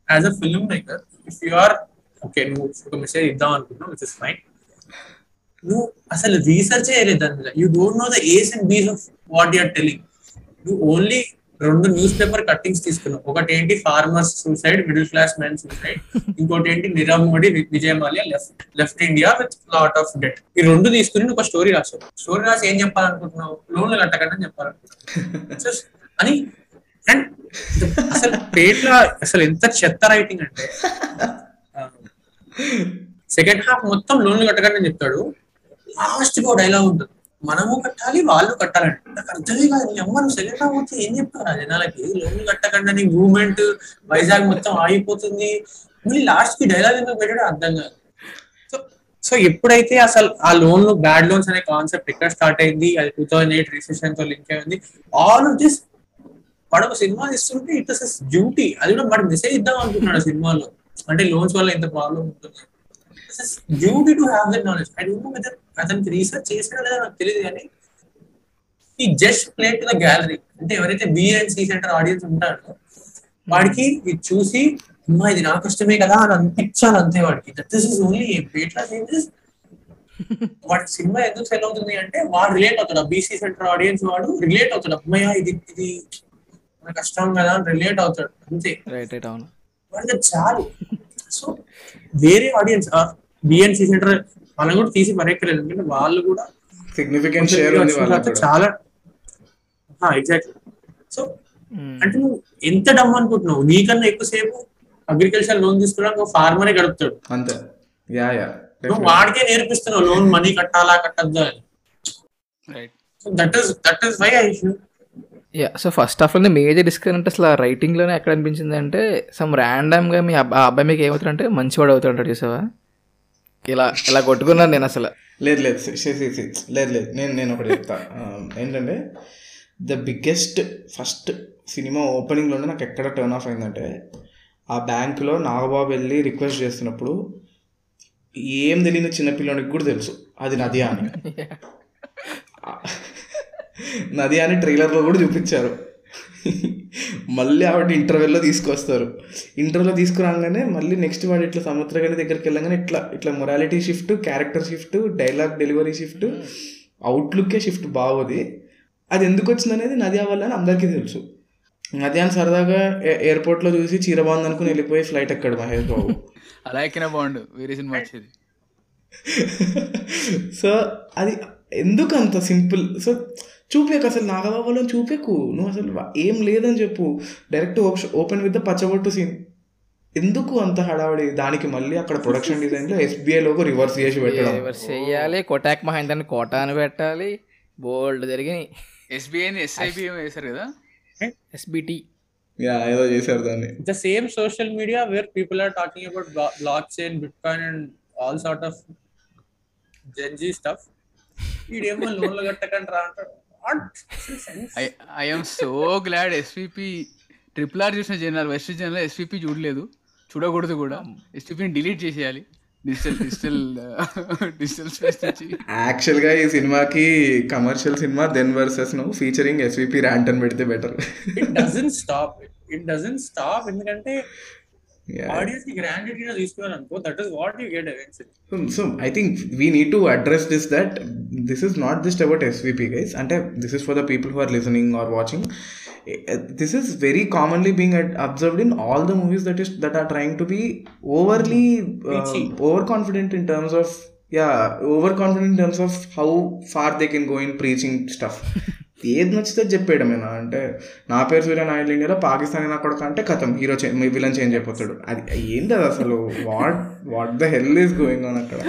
As a film maker if you are okay నువ్వు ఒక మెసేజ్ ఇద్దాం అనుకున్నావు విచ్ ఇస్ ఫైన్ నువ్వు అసలు రీసెర్చ్ చేయలేదు దాని మీద you don't know the A's and B's of what you're telling నువ్వు ఓన్లీ రెండు న్యూస్ పేపర్ కట్టింగ్స్ తీసుకున్నావు. ఒకటి ఏంటి farmers suicide middle class men suicide ఇంకోటి ఏంటి నీరవ్ మోడీ వి- Vijay Mallya left left India with lot of debt ఈ రెండు తీసుకుని నువ్వు ఒక స్టోరీ రాసావు. స్టోరీ రాసి ఏం చెప్పాలనుకుంటున్నావు? లోన్లు కట్టకండి అని చెప్పాలనుకుంటున్నావు అని. అండ్ అసలు పేట్ల అసలు ఎంత చెత్త రైటింగ్ అంటే సెకండ్ హాఫ్ మొత్తం లోన్లు కట్టకండి అని చెప్తాడు. లాస్ట్ గో డైలాగ్ ఉంటుంది. మనము కట్టాలి వాళ్ళు కట్టాలంట నాకు అర్థమే కాదు నీ అమ్మ సెలెక్ట్ సెకండ్ హాఫ్ వచ్చి ఏం జనాలకి? లోన్లు కట్టకండి అని మూవ్మెంట్ వైజాగ్ మొత్తం ఆగిపోతుంది. మళ్ళీ లాస్ట్కి డైలాగ్ ఎందుకు పెట్టడం అర్థం కాదు. సో సో ఎప్పుడైతే అసలు ఆ లోన్లు బ్యాడ్ లోన్స్ అనే కాన్సెప్ట్ ఎక్కడ స్టార్ట్ అయింది? అది టూ థౌసండ్ ఎయిట్ రిసెషన్తో లింక్ అయింది ఆల్ ఆఫ్ దిస్ వాడు ఒక సినిమా ఇస్తుంటే ఇట్ ఇస్ డ్యూటీ అది కూడా వాడు మెసేజ్ ఇద్దాం అనుకుంటున్నాడు సినిమాలో. అంటే లోన్స్ వల్ల ఎంత ప్రాబ్లం ఉంటుంది duty to have that knowledge I don't know whether అతనికి రీసెర్చ్ చేసాడో లేదో నాకు తెలియదు కానీ ఈ just play to the gallery అంటే ఎవరైతే B and C centre audience ఉంటాడో వాడికి ఇది చూసి అమ్మా ఇది నాకు ఇష్టమే కదా అని అనిపించాలి అంతే వాడికి. దట్ దిస్ ఇస్ ఓన్లీ పేట్లా చేంజెస్ వాడి సినిమా ఎందుకు సెల్ అవుతుంది అంటే వాడు రిలేట్ అవుతాడు. బీసీ సెంటర్ ఆడియన్స్ వాడు రిలేట్ అవుతాడు. అమ్మయ్య ఇది ఇది మన కష్టం కదా అని రిలేట్ అవుతాడు. అంతే. వాడికి చాలు. సో వేరే ఆడియన్స్ బిఎన్సి సెంటర్ మనం కూడా తీసి పరేక్కలేదు ఎందుకంటే వాళ్ళు కూడా సిగ్నిఫికెంట్ షేర్ ఉంది చాలా ఎగ్జాక్ట్లీ సో అంటే నువ్వు ఎంత డమ్ అనుకుంటున్నావు? నీకన్నా ఎక్కువసేపు అగ్రికల్చర్ లోన్ తీసుకోవడానికి ఫార్మరే గడుపుతాడు. అంతే. యా యా నువ్వు వాడికే నేర్పిస్తున్నావు లోన్ మనీ కట్టాలా కట్టద్దా అని. Right that is that is why I yeah so first of all major discussion అంటే అసలు రైటింగ్లోనే ఎక్కడ అనిపించింది అంటే సమ్ ర్యాండమ్గా మీ అబ్బాయి మీకు ఏమవుతాడంటే మంచివాడు అవుతాడు చూసావా? ఇలా ఇలా కొట్టుకున్నాను నేను అసలు. లేదు లేదు. లేదు లేదు నేను నేను ఒకటి చెప్తా. ఏంటంటే ద బిగ్గెస్ట్ ఫస్ట్ సినిమా ఓపెనింగ్లోనే నాకు ఎక్కడ టర్న్ ఆఫ్ అయిందంటే ఆ బ్యాంకులో నాగబాబు వెళ్ళి రిక్వెస్ట్ చేస్తున్నప్పుడు ఏం తెలియని చిన్నపిల్లోనికి కూడా తెలుసు. అది నదియా అని. నది అని ట్రైలర్లో కూడా చూపించారు. మళ్ళీ ఆవిడ ఇంటర్వెల్లో తీసుకొస్తారు. ఇంటర్వ్యూలో తీసుకురాగానే మళ్ళీ నెక్స్ట్ వాడు ఇట్లా సముద్రగాని దగ్గరికి వెళ్ళగానే ఇట్లా ఇట్లా morality shift character shift dialogue delivery shift అవుట్లుక్కే shift బాగుంది అది ఎందుకు వచ్చింది అనేది నదియా వల్ల అని అందరికీ తెలుసు. నదియాని సరదాగా ఎయిర్పోర్ట్లో చూసి చీర బాగుంది అనుకుని వెళ్ళిపోయి ఫ్లైట్ ఎక్కాడు మహేష్ బాబు. అలా ఎక్కిన బాగుండు. వేరే సినిమా వచ్చేది. సో అది ఎందుకు అంత సింపుల్ సో చూపేకు అసలు నాగబాబులో చూపేకు నువ్వు అసలు ఏం లేదని చెప్పు. Direct open with the పచ్చబొట్టు scene ఎందుకు అంత హడావిడి? దానికి మళ్ళీ అక్కడ ప్రొడక్షన్ డిజైన్లో ఎస్బీఐ లోగో రివర్స్ చేసి పెట్టడం. రివర్స్ చెయ్యాలి కొటాక్ మహేంద్రని కోట అని పెట్టాలి బోల్డ్ జరిగినాయి. ఎస్బీఐని ఎస్ఐబి వేశారు కదా? ఎస్బిటి యా ఏదో చేశారు దాన్ని. The same social media where people are talking about blo- blockchain, Bitcoin, and all sort of Gen Z stuff. ఈడేమో లోన్లు కట్టకండి రా అంటాడు. I'm so glad SVP triple R చూసిన జనాలు వెస్ట్ జనాలు ఎస్విపి చూడలేదు. చూడకూడదు కూడా. ఎస్విపిని డిలీట్ చేసేయాలి. డిజిటల్ డిజిటల్ డిజిటల్ స్పేస్ నుంచి. యాక్చువల్గా ఈ సినిమాకి కమర్షియల్ సినిమా దెన్ వర్సెస్ నువ్వు ఫీచరింగ్ ఎస్విపి ర్యాంట్ అని పెడితే better. It doesn't stop. It doesn't stop. ఎందుకంటే ఆడియన్స్ కి గ్రాండెడ్ గా తీసుకోవాలనుకో that is what you get eventually So, so I think we need to address this that this is not just about SVP guys. And this is for the people who are listening or watching. Eh, This is very commonly being ad- observed in all the movies that is that are trying to be overly uh, Preachy. overconfident in terms of yeah overconfident in terms of how far they can go in preaching stuff. ఏది నచ్చితే చెప్పేయడమేనా అంటే నా పేరు సూర్య నాయుడు ఇండియాలో పాకిస్తానీ నా కొడుకు అంటే కథం హీరో విలన్ చేంజ్ అయిపోతాడు. అది ఏంటి అది అసలు? What what the hell is going on అక్కడ?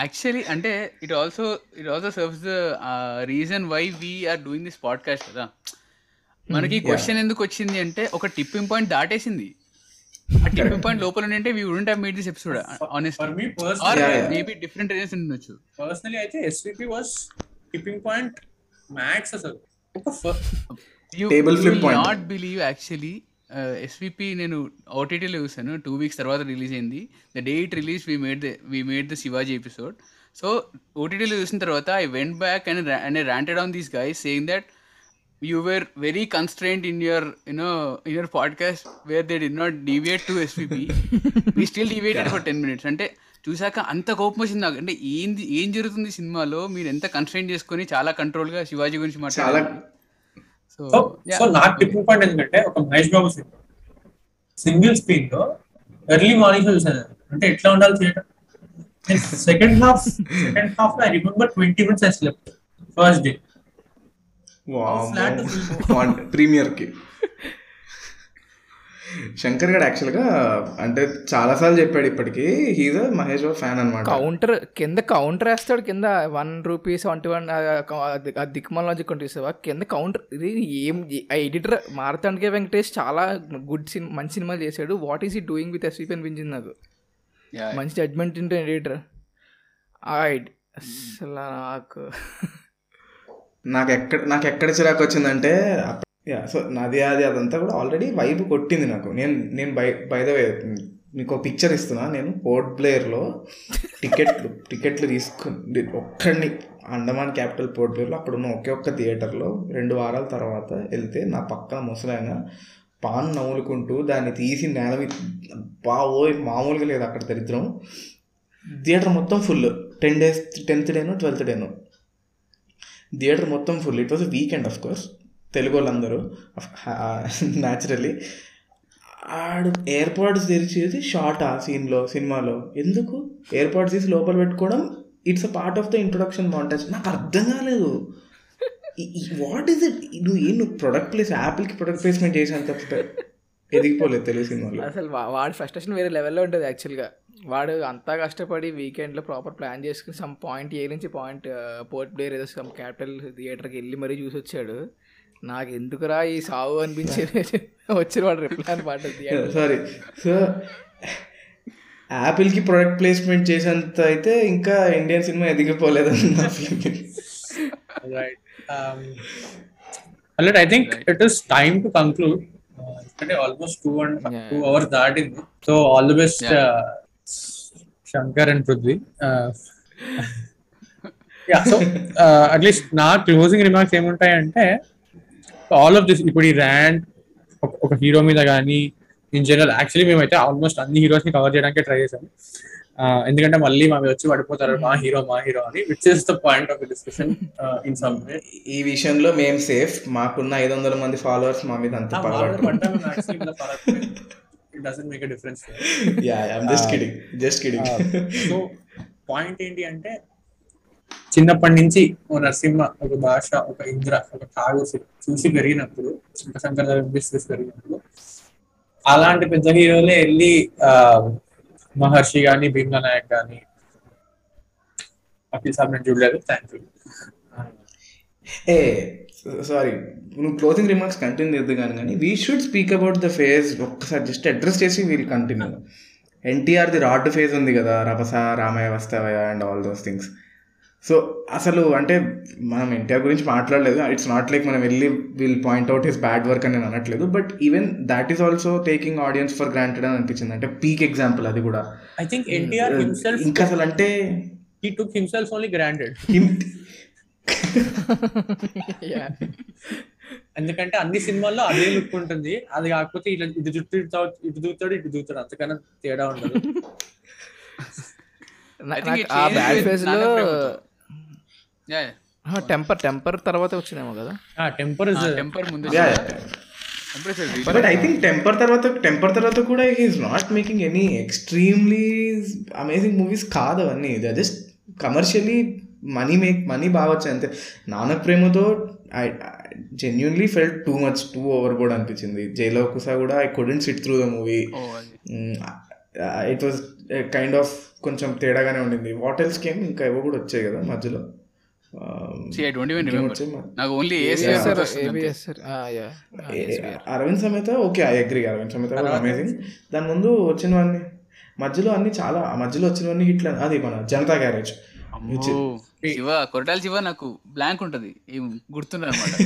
యాక్చువల్లీ అంటే it also it also serves the reason why we're doing this podcast కదా. మనకి క్వశ్చన్ ఎందుకు వచ్చింది అంటే ఒక టిప్పింగ్ పాయింట్ దాటేసింది. ఆ టిప్పింగ్ పాయింట్ లోపల ఉంటే we wouldn't have made this episode honest are. Maybe different reasons ఉండొచ్చు. పర్సనలీ అయితే SVP was tipping point max అసలు. ఒక ఫ- you Table flip point. Not believe actually SVP నేను ఓటీటీలో చూసాను టూ వీక్స్ తర్వాత రిలీజ్ అయింది. The day it release we made the we made the Shivaji episode so ఓటీటీలో చూసిన తర్వాత I went back and and I ranted on these guys saying that you were very constraint in your you know in your podcast where they did not deviate to SVP we still deviated for ten minutes అంటే చూసాక అంత కోపం వచ్చింది నాకు. అంటే ఏంది ఏం జరుగుతుంది సినిమాలో? మీరు ఎంత కన్స్ట్రెయింట్ చేసుకొని చాలా కంట్రోల్గా శివాజీ గురించి మాట్లాడారు. సో సో సో నాకు టిప్పింగ్ పాయింట్ ఎందుకంటే ఒక మహేష్ బాబు సినిమా. సింగిల్ స్క్రీన్లో ఎర్లీ మార్నింగ్ చూసాను అంటే ఎట్లా ఉండాలి theatre second half second half I remember twenty minutes I slept first day flat ప్రీమియర్కి. Shankar గడ్ యాక్చువల్గా అంటే చాలాసార్లు చెప్పాడు ఇప్పటికీ he's a Mahesh Babu fan అనమాట కౌంటర్ కింద కౌంటర్ వేస్తాడు కింద one rupees twenty one దిక్మల్ logic చూసావా? కింద కౌంటర్ ఇది ఏం ఆ ఎడిటర్ మారతాండికే వెంకటేష్ చాలా గుడ్ సినిమా మంచి సినిమాలు చేశాడు. What is he doing with SVP అనిపించింది నాకు. మంచి జడ్జ్మెంట్ ఉంటే ఎడిటర్ అసలు నాకు నాకు ఎక్కడ నాకు ఎక్కడ చిరాకు వచ్చిందంటే యా సో నాది అది అదంతా కూడా ఆల్రెడీ వైబ్ కొట్టింది నాకు. నేను నేను బై బై ద వే మీకు ఒక పిక్చర్ ఇస్తున్నా. నేను పోర్ట్ బ్లేయర్లో టికెట్లు టికెట్లు తీసుకుని ఒక్కడిని అండమాన్ క్యాపిటల్ పోర్ట్ బ్లేయర్లో అక్కడ ఉన్న ఒకే ఒక్క థియేటర్లో రెండు వారాల తర్వాత వెళ్తే నా పక్కన ముసలాయన పాన్ నవ్వులుకుంటూ దాన్ని తీసి నేల మీద బావో మామూలుగా లేదు అక్కడ దరిద్రం. థియేటర్ మొత్తం ఫుల్. టెన్ డేస్ టెన్త్ డేను ట్వెల్త్ డేను. థియేటర్ మొత్తం full. It was weekend of course Telugu వాళ్ళందరూ న్యాచురలీ ఆడు ఎయిర్పాడ్స్ తెరిచేది షార్ట్ ఆ సీన్లో సినిమాలో ఎందుకు? ఎయిర్పాడ్స్ తీసి లోపల పెట్టుకోవడం it's a part of the introduction montage నాకు అర్థం కాలేదు. వాట్ ఈస్ ఇట్ నువ్వు ఏం నువ్వు ప్రొడక్ట్ ప్లేస్ యాపిల్కి ప్రొడక్ట్ ప్లేస్మెంట్ చేసాను తప్పితే ఎదిగిపోలేదు తెలుగు సినిమాలో. అసలు వాడు వాడి ఫ్రస్ట్రేషన్ వేరే లెవెల్లో ఉంటుంది యాక్చువల్గా వాడు అంతా కష్టపడి వీకెండ్లో ప్రాపర్ ప్లాన్ చేసుకుని సమ్ పాయింట్ ఏ నుంచి పాయింట్ పోర్ట్ ప్లేయర్ ఏదో సమ్ క్యాపిటల్ థియేటర్కి వెళ్ళి మరీ చూసి వచ్చాడు నాకు ఎందుకురా ఈ సావు అనిపించి వచ్చిన వాడు రిప్లై అని పాట సారీ సో యాపిల్కి ప్రొడక్ట్ ప్లేస్మెంట్ చేసేంత అయితే ఇంకా ఇండియన్ సినిమా ఎదిగిపోలేదు. Um, I think it is time to conclude. Uh, ఎందుకంటే almost two and. Two hours దాటింది so all the best Yeah. Shankar and Prithvi yeah so at least నా closing remarks ఏముంటాయంటే all of this ఇప్పుడు ఈ rant ఒక hero మీద కానీ in general actually మేమైతే ఆల్మోస్ట్ అన్ని హీరోస్ని కవర్ చేయడానికి ట్రై Uh, ఎందుకంటే మళ్ళీ మా వచ్చి పడిపోతారు మా హీరో మా హీరో అని which is the point of discussion in some way ఈ విషయంలో మేము సేఫ్ మాకున్న ఐదు వందల మంది ఫాలోవర్స్ మా మీద అంత పగబట్టు it doesn't make a difference yeah I'm just kidding just kidding so point ఏంటి అంటే చిన్నప్పటి నుంచి ఓ నరసింహ ఒక భాష ఒక ఇంద్ర ఒక ఠాగూర్ చూసి పెరిగినప్పుడు శంకర్ చూసి పెరిగినప్పుడు అలాంటి పెద్ద హీరోలే వెళ్ళి ఆ, మహర్షి గాని భీమ్లా నాయక్ గాని అఖిల్ సాబ్ నేను చూడలేదు. థ్యాంక్ యూ ఏ సారీ నువ్వు క్లోజింగ్ రిమార్క్స్ కంటిన్యూ చేద్దు కానీ కానీ we should speak about the phase ఒక్కసారి జస్ట్ అడ్రస్ చేసి we'll continue NTR the rod phase ఉంది కదా Rabhasa Ramayya Vastavayya and all those things so అసలు అంటే మనం ఎన్టీఆర్ గురించి మాట్లాడలేదు. ఇట్స్ నాట్ లైక్ మనం వెళ్ళి will point out his bad work అని నేను అనట్లేదు. But even that is also taking audience for granted అని అనిపించింది. అంటే పీక్ ఎగ్జాంపుల్ అది కూడా. ఐ థింక్ ఎన్టీఆర్ హిమ్సెల్ఫ్ ఇంకా అసలు అంటే he took himself only granted ఎందుకంటే అన్ని సినిమాల్లో అదే లుక్ ఉంటుంది. అది కాకపోతే ఇట్లా ఇటు జుట్టు ఇటు దూతాడు ఇటు దూతాడు అంతకన్నా తేడా ఉండదు. I think it ఆ బ్యాడ్ ఫేజ్లో నాన్న ప్రేమతో. Yeah, yeah. టెంపర్ టెంపర్ తర్వాత వచ్చినేమో కదా? ఆ టెంపర్ టెంపర్ ముందు బట్ ఐ థింక్ టెంపర్ తర్వాత టెంపర్ తర్వాత కూడా he is not making any extremely amazing movies కాదు అవన్నీ. They just commercially money make money బాగా వచ్చాయి అంతే. Nanna Prematho I genuinely felt too much too overboard అనిపించింది. జైలో కుసా కూడా I couldn't sit through the movie. It was kind of కొంచెం తేడాగానే ఉండింది. వాట్ ఎల్స్ కేమ్ ఇంకా ఏవో కూడా వచ్చాయి కదా మధ్యలో. Aravinda Sametha okay I agree Aravinda Sametha amazing దాని ముందు వచ్చినవన్నీ మధ్యలో అన్ని చాలా మధ్యలో వచ్చినవన్నీ హిట్లు అది మన జనతా గ్యారేజ్. శివ కొరటాల శివ నాకు బ్లాంక్ ఉంటది. అనమాట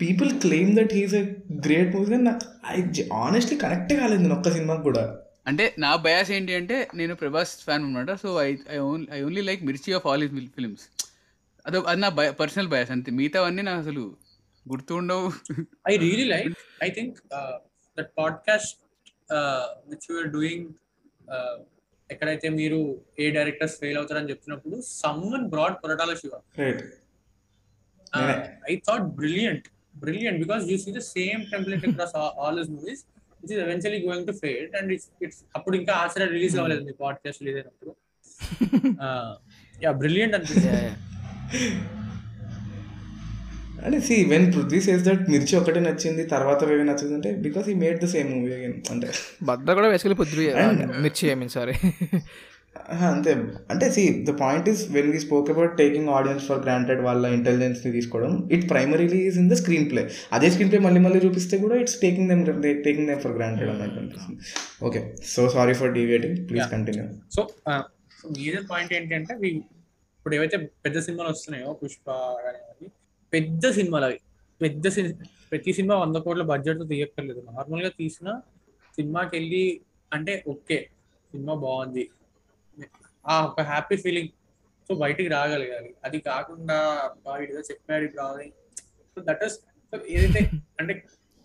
people claim that he's a great movie కానీ నాకు ఐ ఆనెస్ట్లీ కనెక్ట్ కాలేదు నేను ఒక్క సినిమాకి కూడా. అంటే నా బయాస్ ఏంటి అంటే నేను ప్రభాస్ ఫ్యాన్ అనమాట so I I only I only like Mirchi of all his films. అదో అది నా పర్సనల్ బయాస్ అంతే. మిగతావన్నీ నాకు అసలు గుర్తుండవు I really like I think that podcast which you're doing ఎక్కడైతే మీరు ఏ డైరెక్టర్స్ ఫెయిల్ అవుతారని చెప్తున్నప్పుడు someone broad Koratala Siva right I thought brilliant brilliant because you see the same template across all his movies which is eventually going to fade and it's it's అప్పుడు ఇంకా ఆశ్చర్య release అవ్వలేదు మీ podcast release అయినప్పుడు. Yeah brilliant అనిపిస్తుంది. అంటే see when Prithvi says that Mirchi ఒకటే నచ్చింది తర్వాత వేవి నచ్చింది అంటే because he made the same movie again అంటే బద్ద కూడా వేసుకెళ్ళి పొద్దు మిర్చి ఐ మీన్ సారీ అంతే. అంటే see the point is when we spoke about taking audience for granted వాళ్ళ ఇంటెలిజెన్స్ని తీసుకోవడం it primarily is in the screenplay అదే స్క్రీన్ ప్లే మళ్ళీ మళ్ళీ చూపిస్తే కూడా it's taking them taking them for granted అన్నట్టు అనిపిస్తుంది. Okay so sorry for deviating please continue so major point ఏంటంటే ఇప్పుడు ఏవైతే పెద్ద సినిమాలు వస్తున్నాయో పుష్ప కానివ్వండి పెద్ద సినిమాలు అవి పెద్ద సినిమా ప్రతి సినిమా వంద కోట్ల బడ్జెట్తో తీయక్కర్లేదు. నార్మల్గా తీసిన సినిమాకి వెళ్ళి అంటే ఓకే సినిమా బాగుంది. ఒక హ్యాపీ ఫీలింగ్ సో బయటికి రాగలగాలి అది. కాకుండా అబ్బా ఇదిగా చెప్పాడు ఇప్పుడు రావాలి సో దట్ ఇస్ ఏదైతే అంటే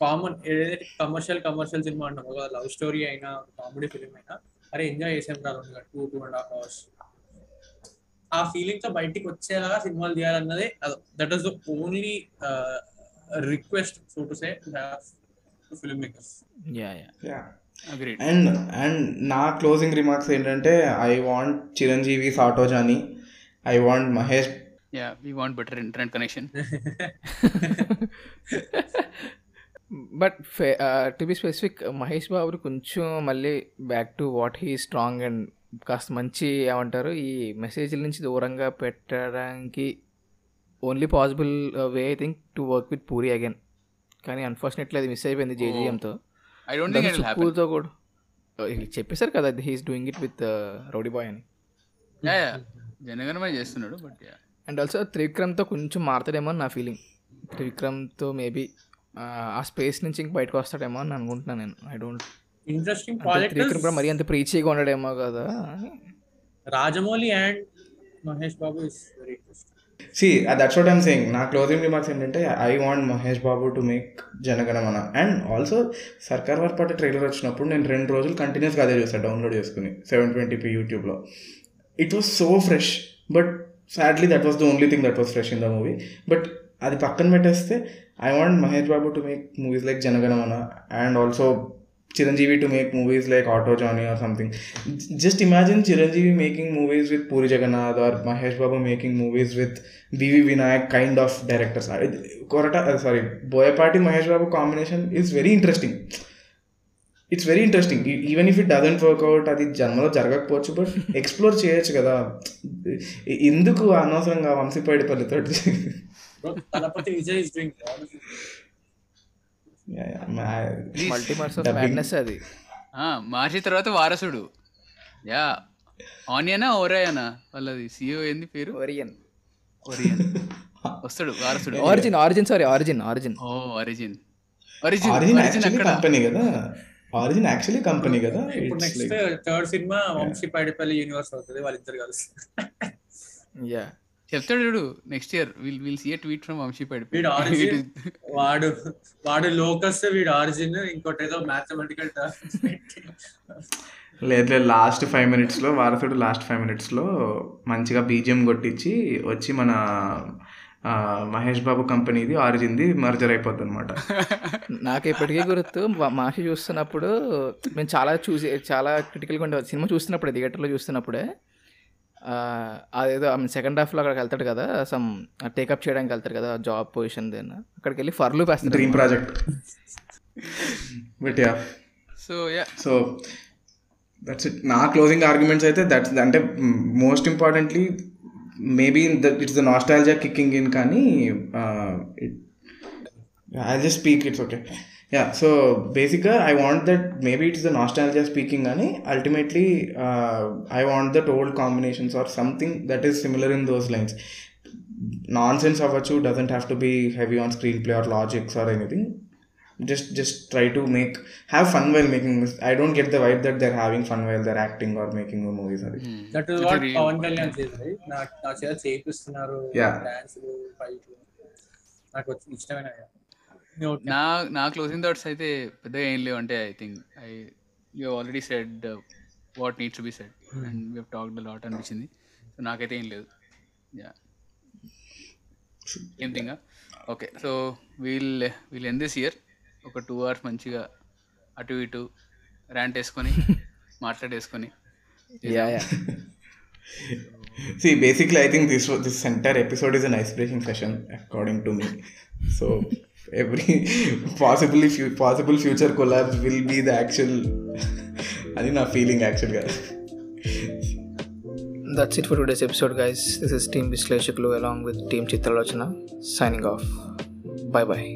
కామన్ ఏదైతే కమర్షియల్ కమర్షియల్ సినిమా అంటాం ఒక లవ్ స్టోరీ అయినా కామెడీ ఫిలిం అయినా అరే ఎంజాయ్ చేసాం రా రెండు two two and half hours ఆ ఫీలింగ్తో బయటికి వచ్చేలాగా సినిమాలు తీయాలన్నదే that is the only request so to say film makers yeah yeah and and నా క్లోజింగ్ రిమార్క్స్ ఏంటంటే I want Chiranjeevi సాటోజాని I want Mahesh yeah we want better internet connection but to be specific Mahesh Babu కొంచెం మళ్ళీ back to what he strong and కాస్త మంచి ఏమంటారు ఈ మెసేజ్ల నుంచి దూరంగా పెట్టడానికి only possible way I think to work with Puri again కానీ అన్ఫార్చునేట్లీ అది మిస్ అయిపోయింది జేజీఎంతో I don't think it will happen సుక్కుతో కూడా చెప్పేశారు కదా he is doing it with rowdy boy అని. యా యా జనగణమై చేస్తున్నాడు బట్ యా అండ్ ఆల్సో త్రివిక్రమ్తో కొంచెం మారుతాడేమో అని నా ఫీలింగ్ త్రివిక్రమ్తో మేబీ ఆ స్పేస్ నుంచి ఇంక బయటకు వస్తాడేమో అని అనుకుంటున్నాను నేను. I don't interesting Trivikram project కూడా మరీ అంత ప్రీచీగా ఉండడేమో కదా. Rajamouli and Mahesh Babu is very interesting see that's what I'm saying నా క్లోజింగ్ రిమార్క్స్ ఏంటంటే I want Mahesh Babu to make Jana Gana Mana. And also Sarkar Vaari Paata trailer వచ్చినప్పుడు నేను రెండు రోజులు కంటిన్యూస్గా అదే చూసాను డౌన్లోడ్ చేసుకుని సెవెన్ ట్వంటీపీ యూట్యూబ్లో it was so fresh but sadly that was the only thing that was fresh in the movie but అది పక్కన పెట్టేస్తే I want Mahesh Babu to make movies like Jana Gana Mana. And also Chiranjeevi to make movies like auto Johnny or something just imagine Chiranjeevi making movies with Puri Jagannadh or Mahesh Babu making movies with VV Vinayak kind of directors Korata sorry Boyapati Mahesh Babu combination is very interesting it's very interesting even if it doesn't work out అది జన్మలో జరగకపోవచ్చు but explore చేయొచ్చు కదా. ఎందుకు అనవసరంగా వంశీపైడిపల్లితో Thalapathy Vijay is doing multiverse of madness అది. ఆ, మార్చి తర్వాత వారసుడు. యా ఆనియనా ఓరాయనా వాళ్ళది సిఓ ఏంది పేరు? ఒరియన్ ఒరియన్ వస్తాడు వారసుడు. Origin origin sorry origin origin oh origin origin actually అక్కడ. కంపెనీ కదా. ఆరిజిన్ యాక్చువల్లీ కంపెనీ కదా. ఇప్పుడు నెక్స్ట్ థర్డ్ సినిమా వంశీ పైడిపల్లి యూనివర్స్ అవుతుంది వాళ్ళిద్దరు కలిసి. యా చెప్తాడు చూడు next year will will see tweet from వంశీపేట వీడు ఆరిజిన్. వాడు వాడు లోకస్ వీడు ఆరిజిన్ ఇంకోటి ఏదో మ్యాథమెటికల్ లేదు లేదు లాస్ట్ ఫైవ్ మినిట్స్లో వారసుడు లాస్ట్ ఫైవ్ మినిట్స్లో మంచిగా బీజిఎం కొట్టించి వచ్చి మన మహేష్ బాబు కంపెనీది ఆరిజిన్ది మర్జర్ అయిపోద్ది అనమాట నాకు ఇప్పటికీ గుర్తు మా- మాషి చూస్తున్నప్పుడు మేము చాలా చూసి చాలా క్రిటికల్గా ఉండే సినిమా చూస్తున్నప్పుడే థియేటర్లో చూస్తున్నప్పుడే. అదేదో సెకండ్ హాఫ్లో అక్కడికి వెళ్తాడు కదా సమ్ టేకప్ చేయడానికి వెళ్తాడు కదా జాబ్ పొజిషన్ దేనా అక్కడికి వెళ్ళి ఫర్లు వేస్తాడు. Dream project but yeah so yeah so that's it నా క్లోజింగ్ ఆర్గ్యుమెంట్స్ అయితే దట్స్ అంటే most importantly maybe that it's the nostalgia kicking in కానీ I just speak it's okay yeah so బేసిక్గా I want that maybe it's the nostalgia speaking కానీ ultimately I want that old combinations or something that is similar in those lines nonsense అవ్వచ్చు doesn't have to be heavy on screen play or logics or anything just just try to make have fun while making this. I don't get the vibe that they're having fun while they're acting or making the movies అది that is what Pawan Kalyan చేసింది నా నా చేత చేపిస్తున్నారు Yeah. Dance fight నాకు వచ్చి నా నా క్లోజింగ్ థాట్స్ అయితే పెద్దగా ఏం లేవు. అంటే I think I you already said what needs to be said and we have talked lot అనిపించింది. సో నాకైతే ఏం లేదు. యా ఏం thing okay so we'll we'll end this year ఒక టూ అవర్స్ మంచిగా అటు ఇటు ర్యాంట్ వేసుకొని మాట్లాడేసుకొని yeah yeah see basically i think this was- this entire episode is an ice breaking session according to me. So every possibly few possible future collabs will be the actual అది నా feeling యాక్చువల్గా that's it for today's episode guys this is team విశ్లేషకులు along with team Chitralochana signing off bye bye